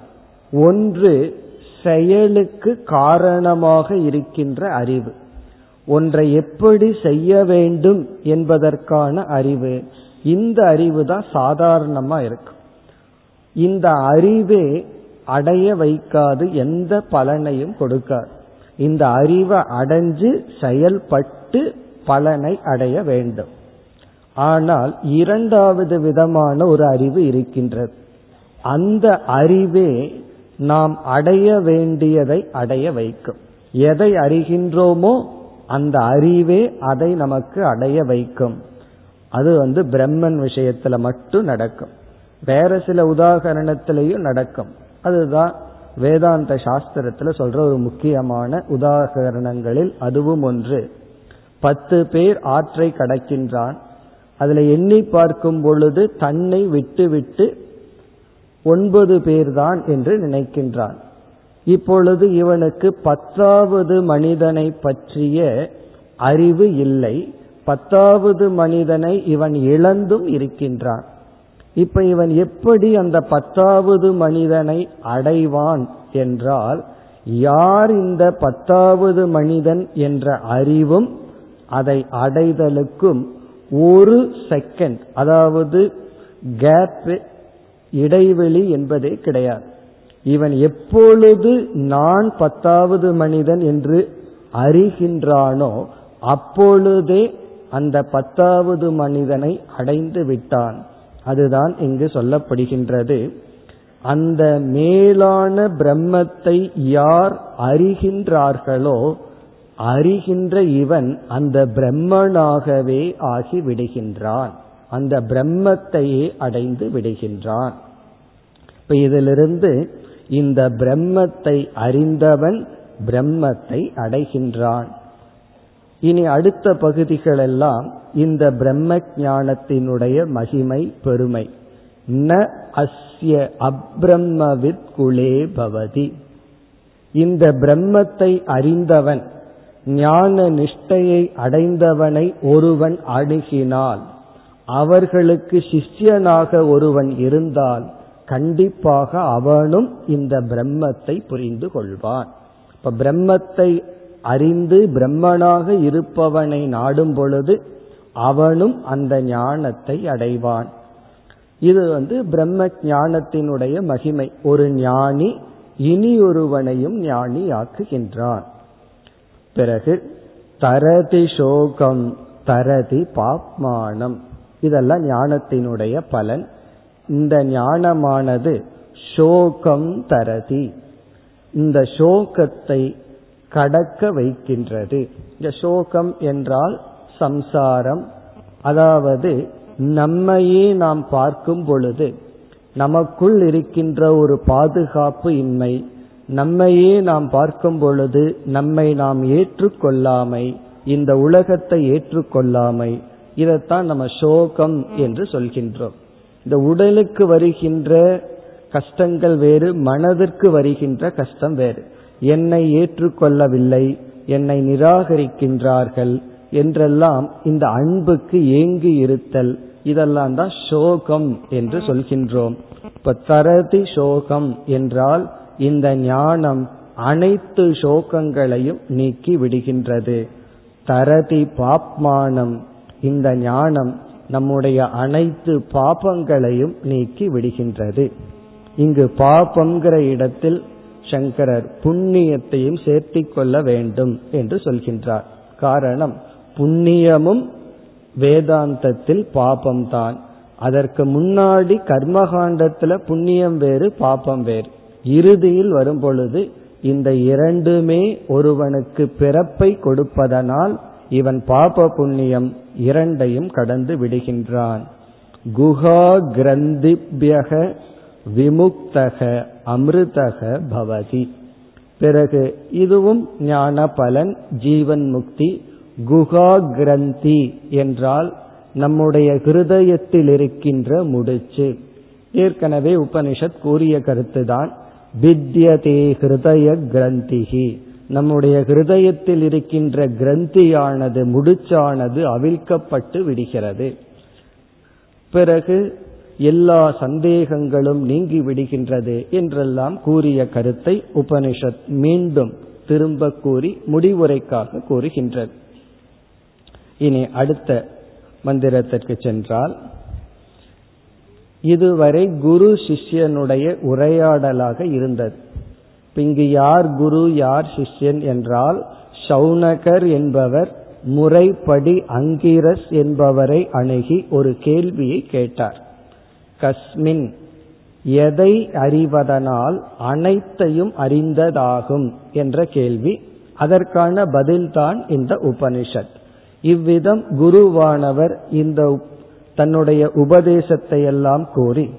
ஒன்று செயலுக்கு காரணமாக இருக்கின்ற அறிவு. ஒன்றை எப்படி செய்ய வேண்டும் என்பதற்கான அறிவு. இந்த அறிவு தான் சாதாரணமா இருக்கும் இந்த அறிவே அடைய வைக்காது எந்த பலனையும் கொடுக்காது. இந்த அறிவை அடைஞ்சு செயல்பட்டு பலனை அடைய வேண்டும். ஆனால் இரண்டாவது விதமான ஒரு அறிவு இருக்கின்றது. அந்த அறிவே நாம் அடைய வேண்டியதை அடைய வைக்கும். எதை அறிகின்றோமோ அந்த அறிவே அதை நமக்கு அடைய வைக்கும். அது வந்து பிரம்மன் விஷயத்துல மட்டும் நடக்கும். வேற சில உதாகரணத்திலையும் நடக்கும். அதுதான் வேதாந்த சாஸ்திரத்துல சொல்ற ஒரு முக்கியமான உதாகரணங்களில் அதுவும் ஒன்று. பத்து பேர் ஆற்றை கடக்கின்றான். அதுல எண்ணி பார்க்கும் பொழுது தன்னை விட்டு விட்டு ஒன்பது பேர்தான் என்று நினைக்கின்றான். இப்பொழுது இவனுக்கு பத்தாவது மனிதனை பற்றிய அறிவு இல்லை. பத்தாவது மனிதனை இவன் இழந்தும் இருக்கின்றான். இப்ப இவன் எப்படி அந்த பத்தாவது மனிதனை அடைவான் என்றால் யார் இந்த பத்தாவது மனிதன் என்ற அறிவும் அதை அடைதலுக்கும் ஒரு செகண்ட் அதாவது கேப் இடைவெளி என்பதே கிடையாது. இவன் எப்பொழுது நான் பத்தாவது மனிதன் என்று அறிகின்றானோ அப்பொழுதே அந்த பத்தாவது மனிதனை அடைந்து விட்டான். அதுதான் இங்கு சொல்லப்படுகின்றது. அந்த மேலான பிரம்மத்தை யார் அறிகின்றார்களோ அறிகின்ற இவன் அந்த பிரம்மனாகவே ஆகி விடுகின்றான். அந்த பிரம்மத்தையே அடைந்து விடுகின்றான். இப்ப இதிலிருந்து இந்த பிரம்மத்தை அறிந்தவன் பிரம்மத்தை அடைகின்றான். இனி அடுத்த பகுதிகளெல்லாம் இந்த பிரம்ம ஞானத்தினுடைய மகிமை பெருமை. ந அஸ்ய அப்ரம்மவித் குலே பவதி. இந்த பிரம்மத்தை அறிந்தவன் ஞான நிஷ்டையை அடைந்தவனை ஒருவன் அணுகினால் அவர்களுக்கு சிஷ்யனாக ஒருவன் இருந்தால் கண்டிப்பாக அவனும் இந்த பிரம்மத்தை புரிந்து கொள்வான். இப்ப பிரம்மத்தை அறிந்து பிரம்மனாக இருப்பவனை நாடும் பொழுது அவனும் அந்த ஞானத்தை அடைவான். இது வந்து பிரம்ம ஞானத்தினுடைய மகிமை. ஒரு ஞானி இனி ஒருவனையும் ஞானி ஆக்குகின்றான் பிறகு தரதி சோகம் தரதி பாப்மானம். இதெல்லாம் ஞானத்தினுடைய பலன். இந்த ஞானமானது சோகம் தரதி. இந்த சோகத்தை கடக்க வைக்கின்றது. இந்த சோகம் என்றால் சம்சாரம். அதாவது நம்மையே நாம் பார்க்கும் பொழுது நமக்குள் இருக்கின்ற ஒரு பாதுகாப்பு இன்மை நம்மையே நாம் பார்க்கும் பொழுது நம்மை நாம் ஏற்றுக்கொள்ளாமை இந்த உலகத்தை ஏற்றுக்கொள்ளாமை இதைத்தான் நம்ம சோகம் என்று சொல்கின்றோம். இந்த உடலுக்கு வருகின்ற கஷ்டங்கள் வேறு மனதிற்கு வருகின்ற கஷ்டம் வேறு. என்னை ஏற்றுக்கொள்ளவில்லை என்னை நிராகரிக்கின்றார்கள் என்றெல்லாம் இந்த அன்புக்கு ஏங்கி இருத்தல் இதெல்லாம் தான் சோகம் என்று சொல்கின்றோம். இப்ப தரதி சோகம் என்றால் இந்த ஞானம் அனைத்து சோகங்களையும் நீக்கி விடுகின்றது. தரதி பாப்மானம் இந்த ஞானம் நம்முடைய அனைத்து பாபங்களையும் நீக்கி விடுகின்றது. இங்கு பாபங்கிற இடத்தில் சங்கரர் புண்ணியத்தையும் சேர்த்தி கொள்ள வேண்டும் என்று சொல்கின்றார். காரணம் புண்ணியமும் வேதாந்தத்தில் பாபம்தான். அதற்கு முன்னாடி கர்மகாண்டத்துல புண்ணியம் வேறு பாபம் வேறு. இறுதியில் வரும் பொழுது இந்த இரண்டுமே ஒருவனுக்கு பிறப்பை கொடுப்பதனால் இவன் பாப புண்ணியம் இரண்டையும் கடந்து விடுகின்றான். குஹா கிரந்திபியக விமுக்தக அமிர்தக பவதி. பிறகு இதுவும் ஞான பலன் ஜீவன் முக்தி குஹா கிரந்தி என்றால் நம்முடைய ஹிருதயத்தில் இருக்கின்ற முடிச்சு. ஏற்கனவே உபனிஷத் கூறிய கருத்துதான் வித்யதே ஹிருதய கிரந்திகி நம்முடைய ஹிருதயத்தில் இருக்கின்ற கிரந்தியானது முடிச்சானது அவிழ்க்கப்பட்டு விடுகிறது. பிறகு எல்லா சந்தேகங்களும் நீங்கி விடுகின்றது என்றெல்லாம் கூறிய கருத்தை உபனிஷத் மீண்டும் திரும்ப கூறி முடிவுரைக்காக கூறுகின்றது. இனி அடுத்த மந்திரத்திற்கு சென்றால் இதுவரை குரு சிஷ்யனுடைய உரையாடலாக இருந்தது. இங்கு யார் குரு யார் சிஷ்யன் என்றால் சௌனகர் என்பவர் முறைப்படி அங்கிரஸ் என்பவரை அணுகி ஒரு கேள்வியை கேட்டார். கஸ்மின் எதை அறிவதனால் அனைத்தையும் அறிந்ததாகும் என்ற கேள்வி. அதற்கான பதில்தான் இந்த உபனிஷத். இவ்விதம் குருவானவர் இந்த தன்னுடைய உபதேசத்தை எல்லாம் கூறி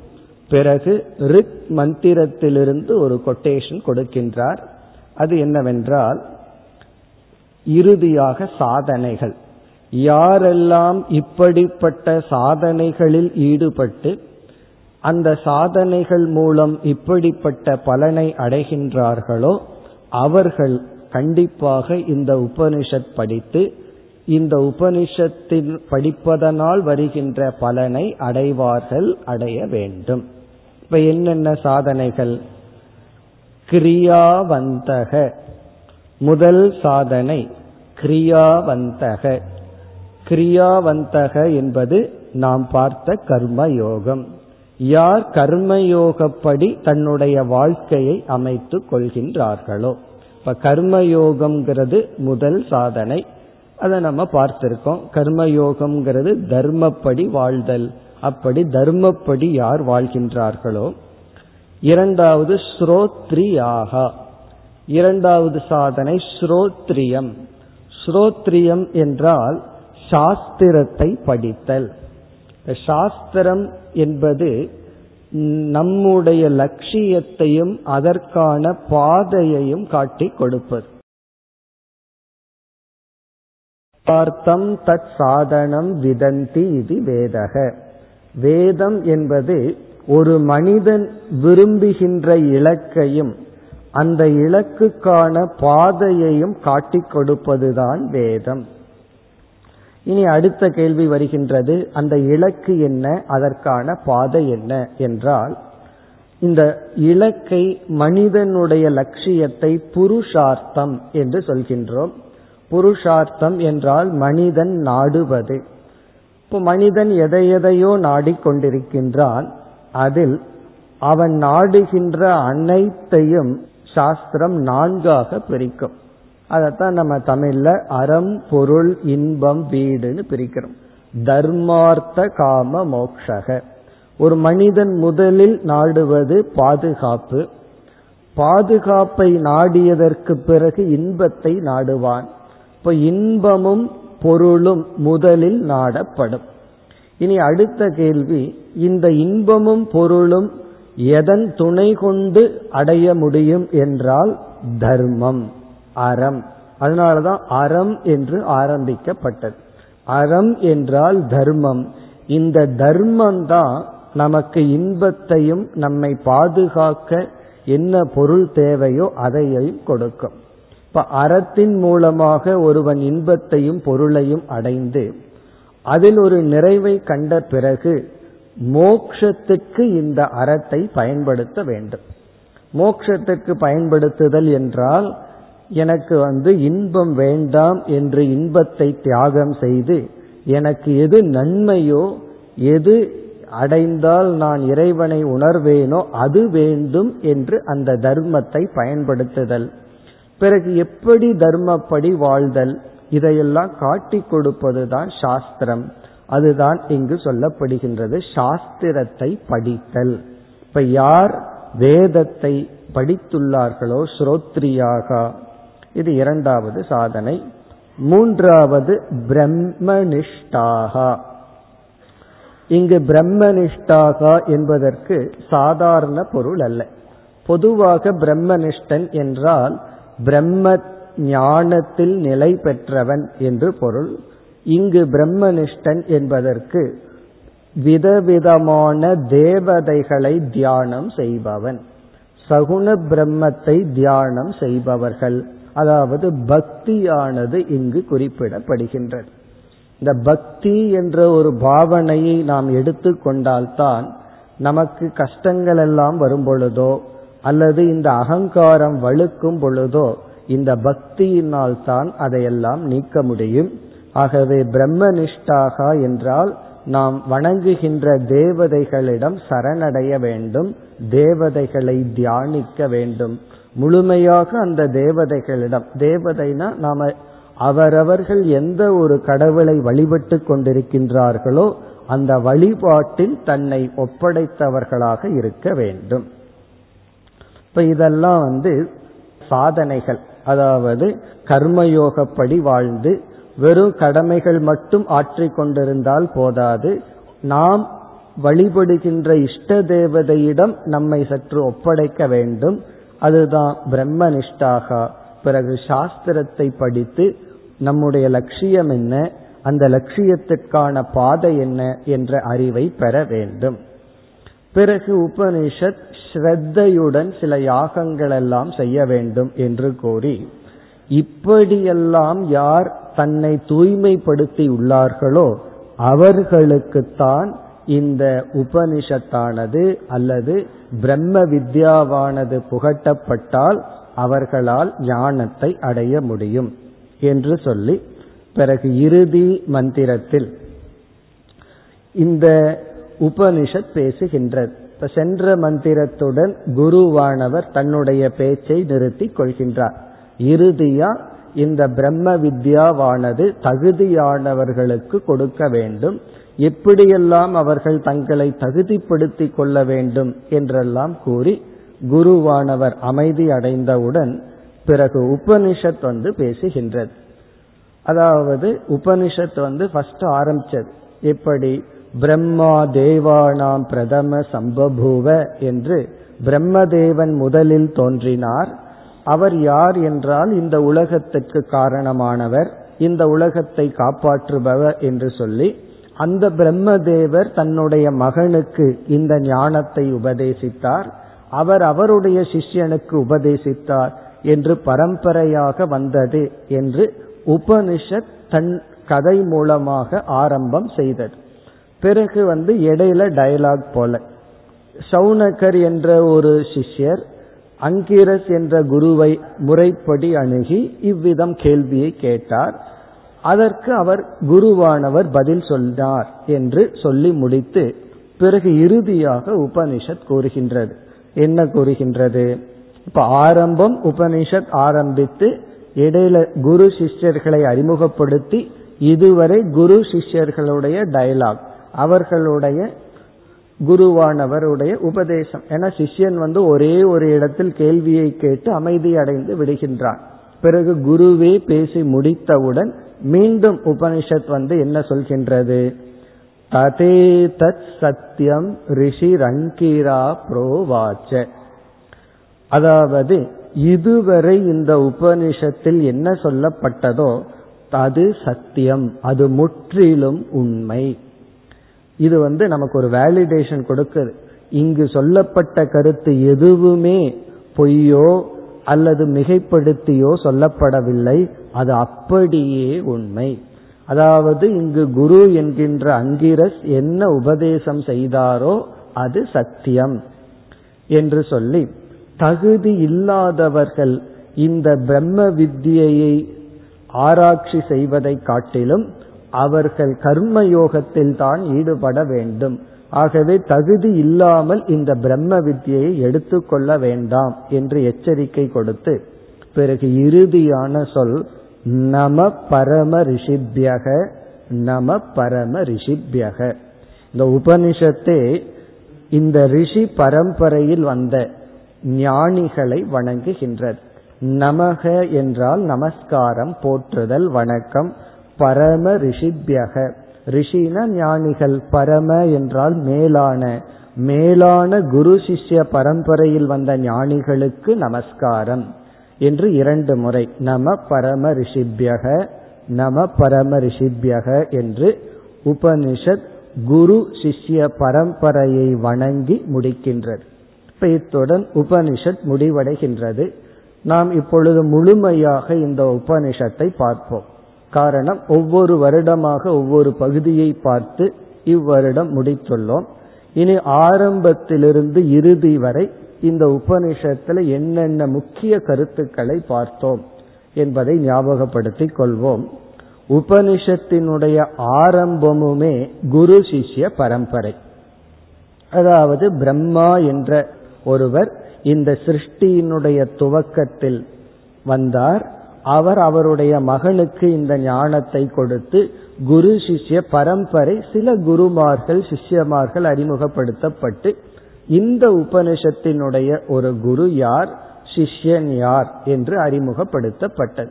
பிறகு ரிக் மந்திரத்திலிருந்து ஒரு கொட்டேஷன் கொடுக்கின்றார். அது என்னவென்றால் இறுதியாக சாதனைகள். யாரெல்லாம் இப்படிப்பட்ட சாதனைகளில் ஈடுபட்டு அந்த சாதனைகள் மூலம் இப்படிப்பட்ட பலனை அடைகின்றார்களோ அவர்கள் கண்டிப்பாக இந்த உபனிஷத் படித்து இந்த உபனிஷத்தின் படிப்பதனால் வருகின்ற பலனை அடைவார்கள் அடைய வேண்டும். இப்ப என்னென்ன சாதனைகள்? கிரியாவந்தக. முதல் சாதனை கிரியாவந்தக. கிரியாவந்தக என்பது நாம் பார்த்த கர்மயோகம். யார் கர்மயோகப்படி தன்னுடைய வாழ்க்கையை அமைத்துக் கொள்கின்றார்களோ? இப்ப கர்மயோகம்ங்கிறது முதல் சாதனை. அதை நம்ம பார்த்திருக்கோம். கர்மயோகம்ங்கிறது தர்மப்படி வாழ்தல். அப்படி தர்மப்படி யார் வாழ்கின்றார்களோ? இரண்டாவது ஸ்ரோத்ரியாகா. இரண்டாவது சாதனை ஸ்ரோத்ரியம். ஸ்ரோத்ரியம் என்றால் சாஸ்திரத்தை படித்தல். சாஸ்திரம் என்பது நம்முடைய லட்சியத்தையும் அதற்கான பாதையையும் காட்டிக் கொடுப்பது. பார்த்தம் தத் சாதனம் விதந்தி இது வேதக. வேதம் என்பது ஒரு மனிதன் விரும்புகின்ற இலக்கையும் அந்த இலக்குக்கான பாதையையும் காட்டிக் கொடுப்பதுதான் வேதம். இனி அடுத்த கேள்வி வருகின்றது அந்த இலக்கு என்ன அதற்கான பாதை என்ன என்றால் இந்த இலக்கை மனிதனுடைய லட்சியத்தை புருஷார்த்தம் என்று சொல்கின்றோம். புருஷார்த்தம் என்றால் மனிதன் நாடுவது. இப்போ மனிதன் எதை எதையோ நாடிக்கொண்டிருக்கின்றான். அதில் அவன் நாடுகின்ற அனைத்தையும் சாஸ்திரம் நான்காக பிரிக்கும். அதைத்தான் நம்ம தமிழ்ல அறம் பொருள் இன்பம் வீடுன்னு பிரிக்கிறோம். தர்மார்த்த காம மோக்ஷக. ஒரு மனிதன் முதலில் நாடுவது பாதுகாப்பு. பாதுகாப்பை நாடியதற்கு பிறகு இன்பத்தை நாடுவான். இப்ப இன்பமும் பொருளும் முதலில் நாடப்படும். இனி அடுத்த கேள்வி இந்த இன்பமும் பொருளும் எதன் துணை கொண்டு அடைய முடியும் என்றால் தர்மம் அறம். அதனாலதான் அறம் என்று ஆரம்பிக்கப்பட்டது. அறம் என்றால் தர்மம். இந்த தர்மம் தான் நமக்கு இன்பத்தையும் நம்மை பாதுகாக்க என்ன பொருள் தேவையோ அதையும் கொடுக்கும். இப்ப அறத்தின் மூலமாக ஒருவன் இன்பத்தையும் பொருளையும் அடைந்து அதில் ஒரு நிறைவை கண்ட பிறகு மோக்ஷத்துக்கு இந்த அறத்தை பயன்படுத்த வேண்டும். மோக்ஷத்துக்கு பயன்படுத்துதல் என்றால் எனக்கு வந்து இன்பம் வேண்டாம் என்று இன்பத்தை தியாகம் செய்து எனக்கு எது நன்மையோ எது அடைந்தால் நான் இறைவனை உணர்வேனோ அது வேண்டும் என்று அந்த தர்மத்தை பயன்படுத்துதல். பிறகு எப்படி தர்மப்படி வாழ்தல்? இதையெல்லாம் காட்டி கொடுப்பதுதான் சாஸ்திரம். அதுதான் இங்கு சொல்லப்படுகின்றது சாஸ்திரத்தை படித்தல். இப்ப யார் வேதத்தை படித்துள்ளார்களோ ஸ்ரோத்ரியாக? இது இரண்டாவது சாதனை. மூன்றாவது பிரம்மனிஷ்டாகா. இங்கு பிரம்மனிஷ்டாகா என்பதற்கு சாதாரண பொருள் அல்ல. பொதுவாக பிரம்மனிஷ்டன் என்றால் பிரம்ம ஞானத்தில் நிலை பெற்றவன் என்று பொருள். இங்கு பிரம்மனிஷ்டன் என்பதற்கு விதவிதமான தேவதைகளை தியானம் செய்பவன் சகுண பிரம்மத்தை தியானம் செய்பவர்கள். அதாவது பக்தியானது இங்கு குறிப்பிடப்படுகின்றது. இந்த பக்தி என்ற ஒரு பாவனையை நாம் எடுத்துக்கொண்டால்தான் நமக்கு கஷ்டங்கள் எல்லாம் வரும் பொழுதோ அல்லது இந்த அகங்காரம் வலுக்கும் பொழுதோ இந்த பக்தியினால் தான் அதையெல்லாம் நீக்க முடியும். ஆகவே பிரம்மனிஷ்டாக என்றால் நாம் வணங்குகின்ற தேவதைகளிடம் சரணடைய வேண்டும் தேவதைகளை தியானிக்க வேண்டும். முழுமையாக அந்த தேவதைகளிடம் தேவதைனா நாம அவரவர்கள் எந்த ஒரு கடவுளை வழிபட்டு கொண்டிருக்கின்றார்களோ அந்த வழிபாட்டில் தன்னை ஒப்படைத்தவர்களாக இருக்க வேண்டும். இப்ப இதெல்லாம் வந்து சாதனைகள். அதாவது கர்மயோகப்படி வாழ்ந்து வெறும் கடமைகள் மட்டும் ஆற்றிக்கொண்டிருந்தால் போதாது. நாம் வழிபடுகின்ற இஷ்ட தேவதையிடம் நம்மை சற்று ஒப்படைக்க வேண்டும். அதுதான் பிரம்மனிஷ்டாக பிறகு சாஸ்திரத்தை படித்து நம்முடைய லட்சியம் என்ன? அந்த லட்சியத்திற்கான பாதை என்ன? என்ற அறிவை பெற வேண்டும். பிறகு உபனிஷத் ஸ்ரத்தையுடன் சில யாகங்கள் எல்லாம் செய்ய வேண்டும் என்று கூறி இப்படியெல்லாம் யார் தன்னை தூய்மைப்படுத்தி உள்ளார்களோ அவர்களுக்குத்தான் இந்த உபனிஷத்தானது அல்லது பிரம்ம வித்யாவானது புகட்டப்பட்டால் அவர்களால் ஞானத்தை அடைய முடியும் என்று சொல்லி பிறகு இறுதி மந்திரத்தில் இந்த உபனிஷத் பேசுகின்றது. இப்ப சென்ற மந்திரத்துடன் குருவானவர் தன்னுடைய பேச்சை நிறுத்திக் கொள்கின்றார். இறுதியா இந்த பிரம்ம வித்யாவானது தகுதியானவர்களுக்கு கொடுக்க வேண்டும். எப்படியெல்லாம் அவர்கள் தங்களை தகுதிப்படுத்திக் கொள்ள வேண்டும் என்றெல்லாம் கூறி குருவானவர் அமைதி அடைந்தவுடன் பிறகு உபனிஷத் வந்து பேசுகின்றது. அதாவது உபனிஷத் வந்து ஃபர்ஸ்ட் ஆரம்பிச்சது. எப்படி? பிரம்மா தேவானாம் பிரதம சம்பபூவ என்று பிரம்மதேவன் முதலில் தோன்றினார். அவர் யார் என்றால் இந்த உலகத்துக்கு காரணமானவர் இந்த உலகத்தை காப்பாற்றுபவர் என்று சொல்லி அந்த பிரம்மதேவர் தன்னுடைய மகனுக்கு இந்த ஞானத்தை உபதேசித்தார். அவர் அவருடைய சிஷ்யனுக்கு உபதேசித்தார் என்று பரம்பரையாக வந்தது என்று உபனிஷத் தன் கதை மூலமாக ஆரம்பம் செய்தது. பிறகு வந்து இடையில டயலாக் போல. சௌனகர் என்ற ஒரு சிஷ்யர் அங்கிரஸ் என்ற குருவை முறைப்படி அணுகி இவ்விதம் கேள்வியை கேட்டார். அதற்கு அவர் குருவானவர் பதில் சொன்னார் என்று சொல்லி முடித்து பிறகு இறுதியாக உபனிஷத் கூறுகின்றது. என்ன கூறுகின்றது? இப்ப ஆரம்பம் உபனிஷத் ஆரம்பித்து இடையில குரு சிஷ்யர்களை அறிமுகப்படுத்தி இதுவரை குரு சிஷ்யர்களுடைய டயலாக் அவர்களுடைய குருவானவருடைய உபதேசம். என சிஷ்யன் வந்து ஒரே ஒரு இடத்தில் கேள்வியை கேட்டு அமைதி அடைந்து விடுகின்றான். பிறகு குருவே பேசி முடித்தவுடன் மீண்டும் உபனிஷத் வந்து என்ன சொல்கின்றது? ததே தத் சத்தியம் ரிஷி ரங்கீரா புரோவாச்ச அதாவது இதுவரை இந்த உபனிஷத்தில் என்ன சொல்லப்பட்டதோ அது சத்தியம் அது முற்றிலும் உண்மை. இது வந்து நமக்கு ஒரு வேலிடேஷன் கொடுக்குது. இங்கு சொல்லப்பட்ட கருத்து எதுவுமே பொய்யோ அல்லது மிகைப்படுத்தியோ சொல்லப்படவில்லை. அது அப்படியே உண்மை. அதாவது இங்கு குரு என்கின்ற அங்கிரஸ் என்ன உபதேசம் செய்தாரோ அது சத்தியம் என்று சொல்லி தகுதி இல்லாதவர்கள் இந்த பிரம்ம வித்தியையை ஆராய்ச்சி செய்வதை காட்டிலும் அவர்கள் கர்ம யோகத்தில் தான் ஈடுபட வேண்டும். ஆகவே தகுதி இல்லாமல் இந்த பிரம்ம வித்தியை எடுத்துக்கொள்ள வேண்டாம் என்று எச்சரிக்கை கொடுத்து பிறகு இறுதியான சொல் நம பரம ரிஷிபியக நம பரம ரிஷிபியக. இந்த உபனிஷத்தே இந்த ரிஷி பரம்பரையில் வந்த ஞானிகளை வணங்குகின்றது. நமக என்றால் நமஸ்காரம் போற்றுதல் வணக்கம். பரம ரிஷிபியக. ரிஷின ஞானிகள். பரம என்றால் மேலான. மேலான குரு சிஷ்ய பரம்பரையில் வந்த ஞானிகளுக்கு நமஸ்காரம். என்று இரண்டு முறை. நம பரம ரிஷிபியக. நம பரம ரிஷிபியக என்று உபனிஷத் குரு சிஷ்ய பரம்பரையை வணங்கி முடிக்கின்றது. இப்ப இத்துடன் உபனிஷத் முடிவடைகின்றது. நாம் இப்பொழுது முழுமையாக இந்த உபனிஷத்தை பார்ப்போம். காரணம் ஒவ்வொரு வருடமாக ஒவ்வொரு பகுதியை பார்த்து இவ்வருடம் முடித்துள்ளோம். இனி ஆரம்பத்திலிருந்து இறுதி வரை இந்த உபனிஷத்துல என்னென்ன முக்கிய கருத்துக்களை பார்த்தோம் என்பதை ஞாபகப்படுத்திக் கொள்வோம். உபனிஷத்தினுடைய ஆரம்பமுமே குரு சிஷ்ய பரம்பரை. அதாவது பிரம்மா என்ற ஒருவர் இந்த சிருஷ்டியினுடைய துவக்கத்தில் வந்தார். அவர் அவருடைய மகளுக்கு இந்த ஞானத்தை கொடுத்து குரு சிஷ்ய பரம்பரை சில குருமார்கள் சிஷ்யமார்கள் அறிமுகப்படுத்தப்பட்டு இந்த உபனிஷத்தினுடைய ஒரு குரு யார்? சிஷ்யன் யார்? என்று அறிமுகப்படுத்தப்பட்டது.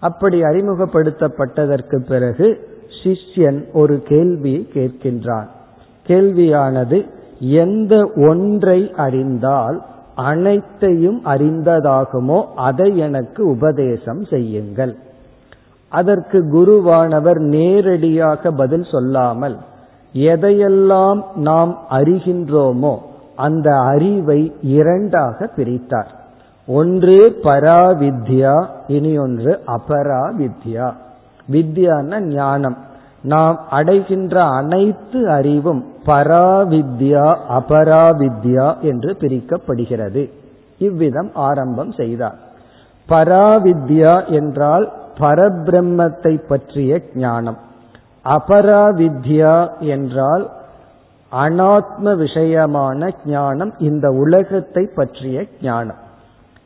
அப்படி அறிமுகப்படுத்தப்பட்டதற்கு பிறகு சிஷ்யன் ஒரு கேள்வியை கேட்கின்றான். கேள்வியானது எந்த ஒன்றை அறிந்தால் அனைத்தையும் அறிந்ததாகுமோ அதை எனக்கு உபதேசம் செய்யுங்கள். அதற்கு குருவானவர் நேரடியாக பதில் சொல்லாமல் எதையெல்லாம் நாம் அறிகின்றோமோ அந்த அறிவை இரண்டாக பிரித்தார். ஒன்று பராவித்யா இனி ஒன்று அபராவித்யா. வித்யான ஞானம். நாம் அடைகின்ற அனைத்து அறிவும் பராவித்யா அபராவித்யா என்று பிரிக்கப்படுகிறது. இவ்விதம் ஆரம்பம் செய்தார். பராவித்யா என்றால் பரபிரம்மத்தை பற்றிய ஞானம். அபராவித்யா என்றால் அனாத்ம விஷயமான ஞானம் இந்த உலகத்தை பற்றிய ஞானம்.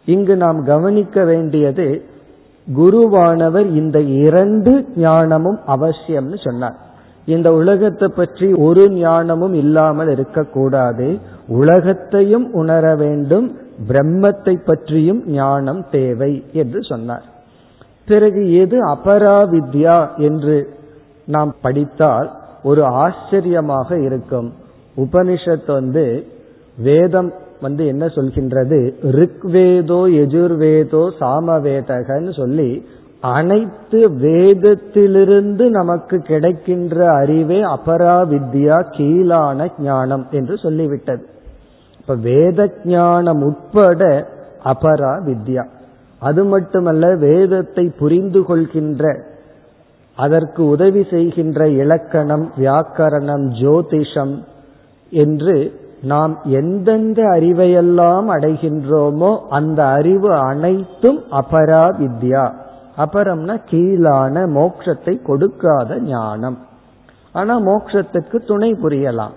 இங்கு நாம் கவனிக்க வேண்டியது குருவானவர் இந்த இரண்டு ஞானமும் அவசியம்னு சொன்னார். இந்த உலகத்தை பற்றி ஒரு ஞானமும் இல்லாமல் இருக்கக்கூடாது. உலகத்தையும் உணர வேண்டும். பிரம்மத்தை பற்றியும் ஞானம் தேவை என்று சொன்னார். பிறகு எது அபராவித்யா என்று நாம் படித்தால் ஒரு ஆச்சரியமாக இருக்கும். உபனிஷத் வந்து வேதம் வந்து என்ன சொல்கின்றது? ரிக்வேதோ எஜுர்வேதோ சாமவேதகன்னு சொல்லி அனைத்து வேதத்திலிருந்து நமக்கு கிடைக்கின்ற அறிவே அபராவித்யா கீழான ஞானம் என்று சொல்லிவிட்டது. இப்ப வேத ஞானம் உட்பட அபரா வித்யா. அது மட்டுமல்ல வேதத்தை புரிந்து கொள்கின்ற அதற்கு உதவி செய்கின்ற இலக்கணம் வியாக்கரணம் ஜோதிஷம் என்று நாம் எந்தெந்த அறிவையெல்லாம் அடைகின்றோமோ அந்த அறிவு அனைத்தும் அபரா வித்யா அபரம்னா கீழான மோட்சத்தை கொடுக்காத ஞானம். ஆனா மோட்சத்துக்கு துணை புரியலாம்.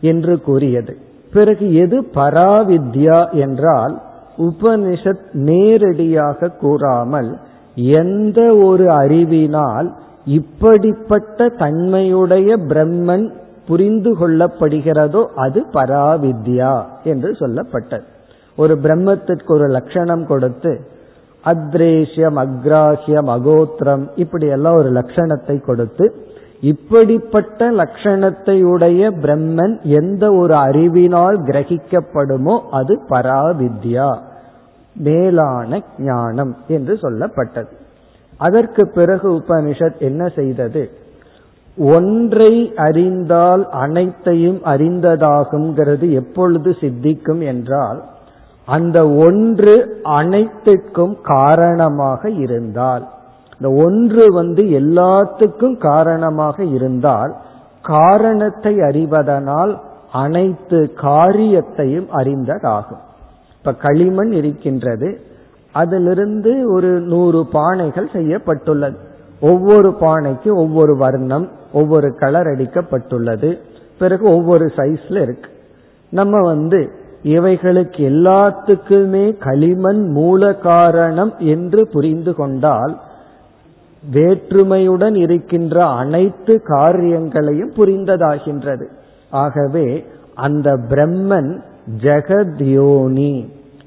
என்று கூறியது. பிறகு எது பராவித்யா என்றால் உபனிஷத் நேரடியாக கூறாமல் எந்த ஒரு அறிவினால் இப்படிப்பட்ட தன்மையுடைய பிரம்மன் புரிந்து கொள்ளப்படுகிறதோ அது பராவித்யா என்று சொல்லப்பட்டது. ஒரு பிரம்மத்திற்கு ஒரு லட்சணம் கொடுத்து அத்ரேஷ்யம் அக்ராஹியம் அகோத்திரம் இப்படி எல்லாம் ஒரு லட்சணத்தை கொடுத்து இப்படிப்பட்ட லட்சணத்தை உடைய பிரம்மன் எந்த ஒரு அறிவினால் கிரகிக்கப்படுமோ அது பராவித்யா மேலான ஞானம் என்று சொல்லப்பட்டது. அதற்கு பிறகு உபனிஷத் என்ன செய்தது? ஒன்றை அறிந்தால் அனைத்தையும் அறிந்ததாகுங்கிறது எப்பொழுது சித்திக்கும் என்றால் அந்த ஒன்று அனைத்துக்கும் காரணமாக இருந்தால் இந்த ஒன்று வந்து எல்லாத்துக்கும் காரணமாக இருந்தால் காரணத்தை அறிவதனால் அனைத்து காரியத்தையும் அறிந்ததாகும். இப்ப களிமண் இருக்கின்றது அதிலிருந்து ஒரு நூறு பானைகள் செய்யப்பட்டுள்ளது. ஒவ்வொரு பானைக்கு ஒவ்வொரு வர்ணம் ஒவ்வொரு கலர் அடிக்கப்பட்டுள்ளது. பிறகு ஒவ்வொரு சைஸ்ல இருக்கு. நம்ம வந்து இவைகளுக்கு எல்லாத்துக்குமே களிமண் மூல காரணம் என்று புரிந்து கொண்டால் வேற்றுமையுடன் இருக்கின்ற அனைத்து காரியங்களையும் புரிந்ததாகின்றது. ஆகவே அந்த பிரம்மன் ஜெகத்யோனி.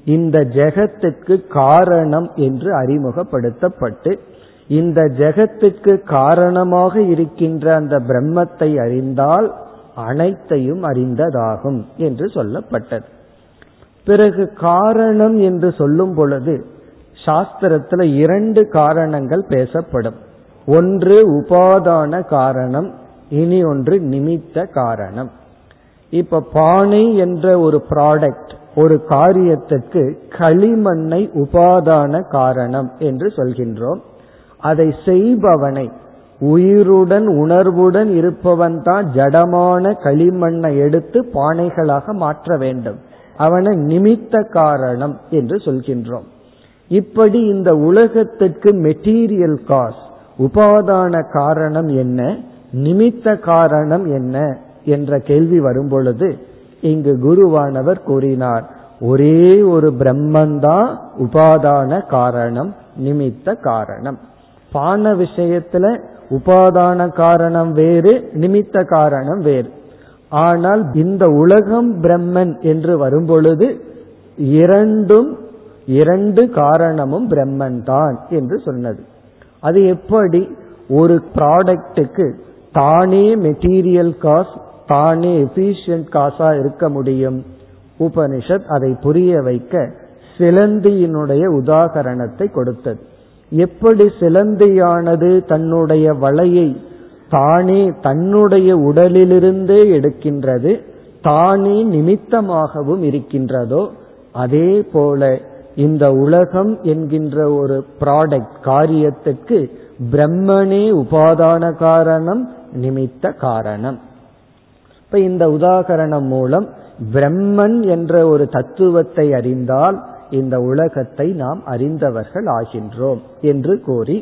இந்த ஜெகத்துக்கு காரணம் என்று அறிமுகப்படுத்தப்பட்டு இந்த ஜெகத்துக்கு காரணமாக இருக்கின்ற அந்த பிரம்மத்தை அறிந்தால் அனைத்தையும் அறிந்ததாகும் என்று சொல்லப்பட்டது. பிறகு காரணம் என்று சொல்லும் பொழுது சாஸ்திரத்துல இரண்டு காரணங்கள் பேசப்படும். ஒன்று உபாதான காரணம் இனி ஒன்று நிமித்த காரணம். இப்ப பானை என்ற ஒரு ப்ராடக்ட் ஒரு காரியத்துக்கு களிமண்ணை உபாதான காரணம் என்று சொல்கின்றோம். அதை செய்பவனை. உயிருடன் உணர்வுடன் இருப்பவன் தான் ஜடமான களிமண்ணை எடுத்து பானைகளாக மாற்ற வேண்டும். அவனை நிமித்த காரணம் என்று சொல்கின்றோம். இப்படி இந்த உலகத்திற்கு மெட்டீரியல் காஸ் உபாதான காரணம் என்ன நிமித்த காரணம் என்ன என்ற கேள்வி வரும்பொழுது இங்கு குருவானவர் கூறினார் ஒரே ஒரு பிரம்மந்தான் உபாதான காரணம் நிமித்த காரணம். பான விஷயத்துல உபாதான காரணம் வேறு நிமித்த காரணம் வேறு. ஆனால் இந்த உலகம் பிரம்மன் என்று வரும்பொழுது இரண்டும் இரண்டு காரணமும் பிரம்மன் தான் என்று சொன்னது. அது எப்படி? ஒரு ப்ராடக்டுக்கு தானே மெட்டீரியல் காஸ் தானே எஃபிஷியன்ட் காசா இருக்க முடியும்? உபனிஷத் அதை புரிய வைக்க சிலந்தியினுடைய உதாகரணத்தை கொடுத்தது. எப்படி சிலந்தியானது தன்னுடைய வலையை தானே தன்னுடைய உடலிலிருந்தே எடுக்கின்றது தானே நிமித்தமாகவும் இருக்கின்றதோ அதே போல இந்த உலகம் என்கின்ற ஒரு ப்ராடக்ட் காரியத்துக்கு பிரம்மனே உபாதான காரணம் நிமித்த காரணம். இப்ப இந்த உதாகரணம் மூலம் பிரம்மன் என்ற ஒரு தத்துவத்தை அறிந்தால் இந்த உலகத்தை நாம் அறிந்தவர்கள் ஆகின்றோம் என்று கூறி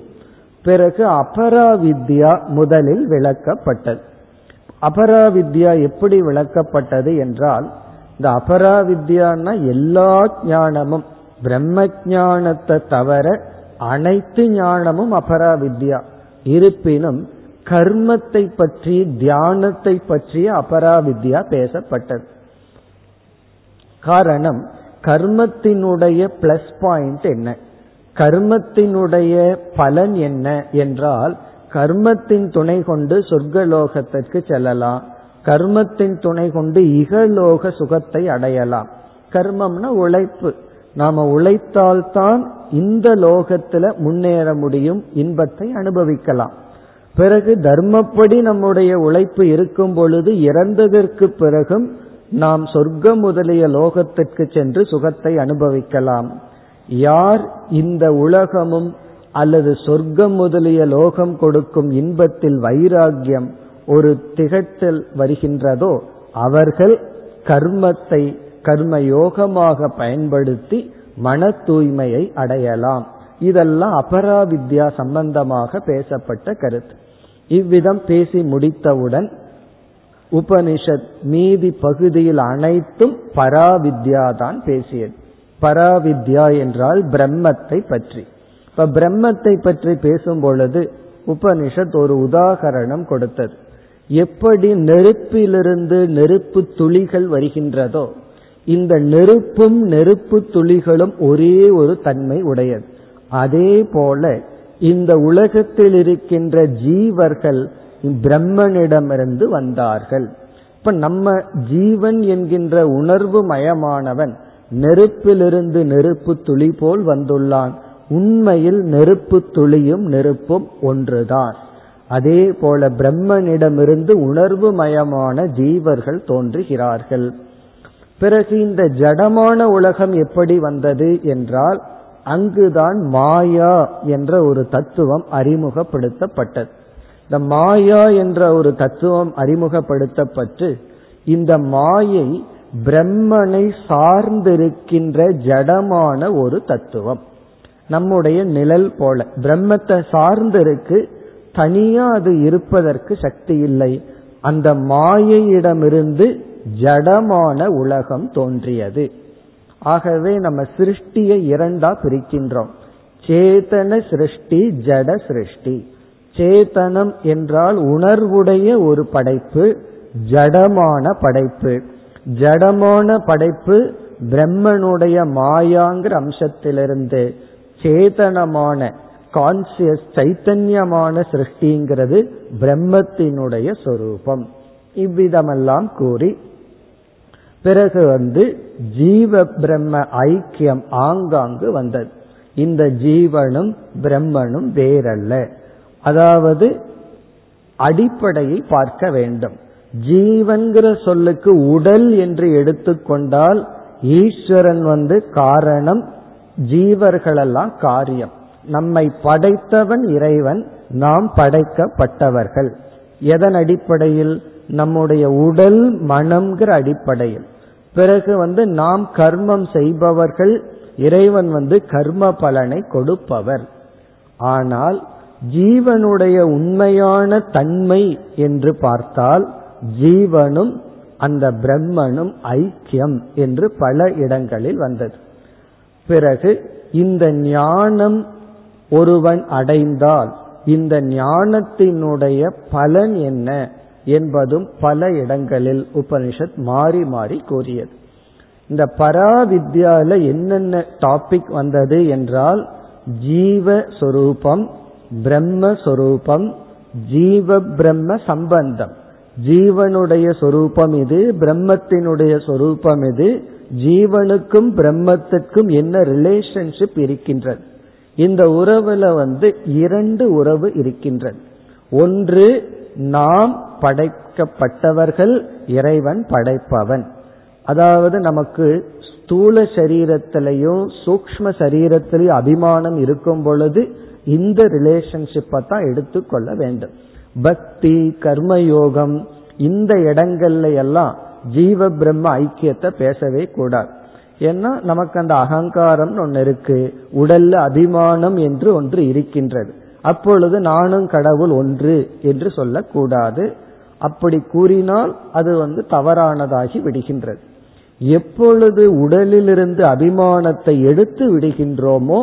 பிறகு அபராவித்யா முதலில் விளக்கப்பட்டது. அபராவித்யா எப்படி விளக்கப்பட்டது என்றால் இந்த அபராவித்யான்னா எல்லா ஞானமும் பிரம்ம ஞானத்தை தவிர அனைத்து ஞானமும் அபராவித்யா. இருப்பினும் கர்மத்தை பற்றி தியானத்தை பற்றிய அபராவித்யா பேசப்பட்டது. காரணம் கர்மத்தினுடைய பிளஸ் பாயிண்ட் என்ன? கர்மத்தினுடைய பலன் என்ன என்றால் கர்மத்தின் துணை கொண்டு சொர்க்கலோகத்திற்கு செல்லலாம். கர்மத்தின் துணை கொண்டு இகலோக சுகத்தை அடையலாம். கர்மம்னா உழைப்பு. நாம உழைத்தால்தான் இந்த லோகத்துல முன்னேற முடியும் இன்பத்தை அனுபவிக்கலாம். பிறகு தர்மப்படி நம்முடைய உழைப்பு இருக்கும் பொழுது இறந்ததற்கு பிறகும் நாம் சொர்க்கம் முதலிய லோகத்திற்கு சென்று சுகத்தை அனுபவிக்கலாம். யார் இந்த உலகமும் அல்லது சொர்க்கம் முதலிய லோகம் கொடுக்கும் இன்பத்தில் வைராகியம் ஒரு திகட்டல் வருகின்றதோ அவர்கள் கர்மத்தை கர்ம யோகமாக பயன்படுத்தி மன தூய்மையை அடையலாம். இதெல்லாம் அபராவித்யா சம்பந்தமாக பேசப்பட்ட கருத்து. இவ்விதம் பேசி முடித்தவுடன் உபனிஷத் மீதி பகுதியில் அனைத்தும் பராவித்யா தான் பேசியது. பராவித்யா என்றால் பிரம்மத்தை பற்றி. இப்ப பிரம்மத்தை பற்றி பேசும் பொழுது உபனிஷத் ஒரு உதாகரணம் கொடுத்தது. எப்படி நெருப்பிலிருந்து நெருப்பு துளிகள் வருகின்றதோ இந்த நெருப்பும் நெருப்பு துளிகளும் ஒரே ஒரு தன்மை உடையது. அதே போல இந்த உலகத்தில் இருக்கின்ற ஜீவர்கள் பிரம்மனிடமிருந்து வந்தார்கள். இப்ப நம்ம ஜீவன் என்கின்ற உணர்வு மயமானவன் நெருப்பிலிருந்து நெருப்பு துளி போல் வந்துள்ளான். உண்மையில் நெருப்பு துளியும் நெருப்பும் ஒன்றுதான். அதே போல பிரம்மனிடமிருந்து உணர்வு மயமான ஜீவர்கள் தோன்றுகிறார்கள். பிறகு இந்த ஜடமான உலகம் எப்படி வந்தது என்றால் அங்குதான் மாயா என்ற ஒரு தத்துவம் அறிமுகப்படுத்தப்பட்டது. இந்த மாயா என்ற ஒரு தத்துவம் அறிமுகப்படுத்தப்பட்டு இந்த மாயை பிரம்மனை சார்ந்திருக்கின்ற ஜடமான ஒரு தத்துவம். நம்முடைய நிழல் போல. பிரம்மத்தை சார்ந்திருக்கு தனியா அது இருப்பதற்கு சக்தி இல்லை. அந்த மாயையிடமிருந்து ஜடமான உலகம் தோன்றியது. ஆகவே நம்ம சிருஷ்டியை இரண்டா பிரிக்கின்றோம். சேதன சிருஷ்டி ஜட சிருஷ்டி. சேதனம் என்றால் உணர்வுடைய ஒரு படைப்பு ஜடமான படைப்பு. ஜடமான படைப்பு பிரம்மனுடைய மாயாங்கிற அம்சத்திலிருந்து சேதனமான கான்சியஸ் சைத்தன்யமான சிருஷ்டிங்கிறது பிரம்மத்தினுடைய சொரூபம். இவ்விதமெல்லாம் கூறி பிறகு வந்து ஜீவ பிரம்ம ஐக்கியம் ஆங்காங்கு வந்தது. இந்த ஜீவனும் பிரம்மனும் வேறல்ல. அதாவது அடிப்படையை பார்க்க வேண்டும். ஜீவன்கிற சொல்லுக்கு உடல் என்று எடுத்துக்கொண்டால் ஈஸ்வரன் வந்து காரணம் ஜீவர்களெல்லாம் காரியம். நம்மை படைத்தவன் இறைவன் நாம் படைக்கப்பட்டவர்கள். எதன் அடிப்படையில்? நம்முடைய உடல் மனம்ங்கிற அடிப்படையில். பிறகு வந்து நாம் கர்மம் செய்பவர்கள் இறைவன் வந்து கர்ம பலனை கொடுப்பவர். ஆனால் ஜீவனுடைய உண்மையான தன்மை என்று பார்த்தால் ஜீவனும் அந்த பிரம்மனும் ஐக்கியம் என்று பல இடங்களில் வந்தது. பிறகு இந்த ஞானம் ஒருவன் அடைந்தால் இந்த ஞானத்தினுடைய பலன் என்ன என்பதும் பல இடங்களில் உபனிஷத் மாறி மாறி கூறியது. இந்த பராவித்யால என்னென்ன டாபிக் வந்தது என்றால் ஜீவஸ்வரூபம் பிரம்மஸ்வரூபம் ஜீவ பிரம்ம சம்பந்தம். ஜீவனுடைய சொரூபம் இது பிரம்மத்தினுடைய சொரூபம் இது ஜீவனுக்கும் பிரம்மத்திற்கும் என்ன ரிலேஷன்ஷிப் இருக்கின்றது? இந்த உறவுல வந்து இரண்டு உறவு இருக்கின்றது. ஒன்று நாம் படைக்கப்பட்டவர்கள் இறைவன் படைப்பவன். அதாவது நமக்கு ஸ்தூல சரீரத்திலையும் சூக்ம சரீரத்திலையும் அபிமானம் இருக்கும் பொழுது இந்த ரிலேஷன்ஷிப்பை தான் எடுத்துக்கொள்ள வேண்டும். பக்தி கர்மயோகம் இந்த இடங்கள்ல எல்லாம் ஜீவ பிரம்ம ஐக்கியத்தை பேசவே கூடாது. ஏன்னா நமக்கு அந்த அகங்காரம் ஒன்று இருக்கு உடல்ல அபிமானம் என்று ஒன்று இருக்கின்றது. அப்பொழுது நானும் கடவுள் ஒன்று என்று சொல்லக்கூடாது. அப்படி கூறினால் அது வந்து தவறானதாகி விடுகின்றது. எப்பொழுது உடலிலிருந்து அபிமானத்தை எடுத்து விடுகின்றோமோ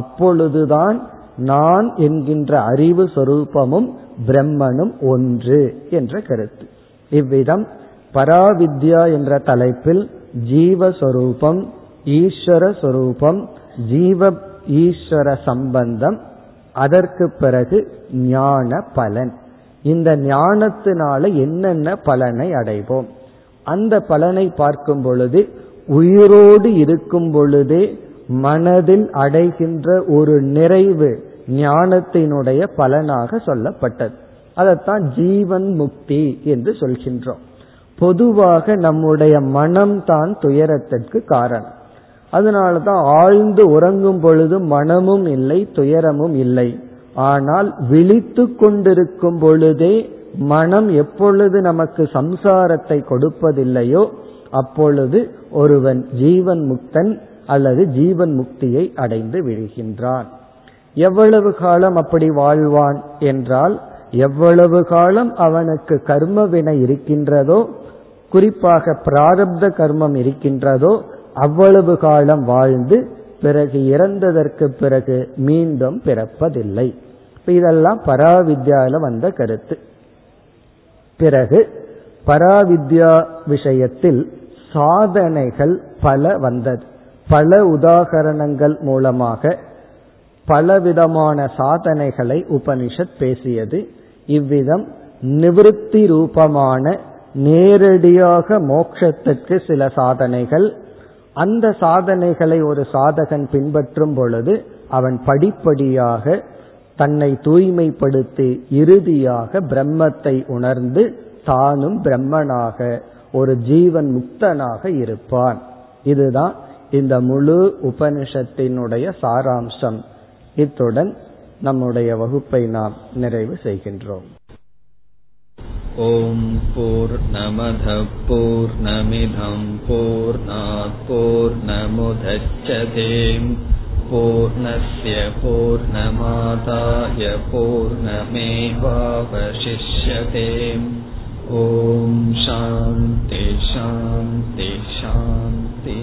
அப்பொழுதுதான் நான் என்கின்ற அறிவு சொரூபமும் பிரம்மனும் ஒன்று என்ற கருத்து. இவ்விதம் பராவித்யா என்ற தலைப்பில் ஜீவஸ்வரூபம் ஈஸ்வர சொரூபம் ஜீவ ஈஸ்வர சம்பந்தம் அதற்கு பிறகு ஞான பலன். இந்த ஞானத்தினால என்னென்ன பலனை அடைவோம்? அந்த பலனை பார்க்கும் பொழுது உயிரோடு இருக்கும் பொழுதே மனதில் அடைகின்ற ஒரு நிறைவு ஞானத்தினுடைய பலனாக சொல்லப்பட்டது. அதைத்தான் ஜீவன் முக்தி என்று சொல்கின்றோம். பொதுவாக நம்முடைய மனம்தான் துயரத்திற்கு காரணம். அதனாலதான் ஆழ்ந்து உறங்கும் பொழுது மனமும் இல்லை துயரமும் இல்லை. ஆனால் விழித்து கொண்டிருக்கும் பொழுதே மனம் எப்பொழுது நமக்கு சம்சாரத்தை கொடுப்பதில்லையோ அப்பொழுது ஒருவன் ஜீவன் முக்தன் அல்லது ஜீவன் முக்தியை அடைந்து விழுகின்றான் எவ்வளவு காலம் அப்படி வாழ்வான் என்றால் எவ்வளவு காலம் அவனுக்கு கர்ம வினை இருக்கின்றதோ குறிப்பாக பிராரப்த கர்மம் இருக்கின்றதோ அவ்வளவு காலம் வாழ்ந்து பிறகு இறந்ததற்கு பிறகு மீண்டும் பிறப்பதில்லை. இதெல்லாம் பராவித்யால வந்த கருத்து. பிறகு பராவித்யா விஷயத்தில் சாதனைகள் பல வந்தது. பல உதாகரணங்கள் மூலமாக பலவிதமான சாதனைகளை உபனிஷத் பேசியது. இவ்விதம் நிவிருத்தி ரூபமான நேரடியாக மோட்சத்திற்கு சில சாதனைகள். அந்த சாதனைகளை ஒரு சாதகன் பின்பற்றும் பொழுது அவன் படிப்படியாக தன்னை தூய்மைப்படுத்தி இறுதியாக பிரம்மத்தை உணர்ந்து தானும் பிரம்மனாக ஒரு ஜீவன் முக்தனாக இருப்பான். இதுதான் இந்த முழு உபனிஷத்தினுடைய சாராம்சம். இத்துடன் நம்முடைய வகுப்பை நாம் நிறைவு செய்கின்றோம். ஓம் போர் நமத போர் நமிதம் போர் போர் நமுதச்சதேம் சாந்தி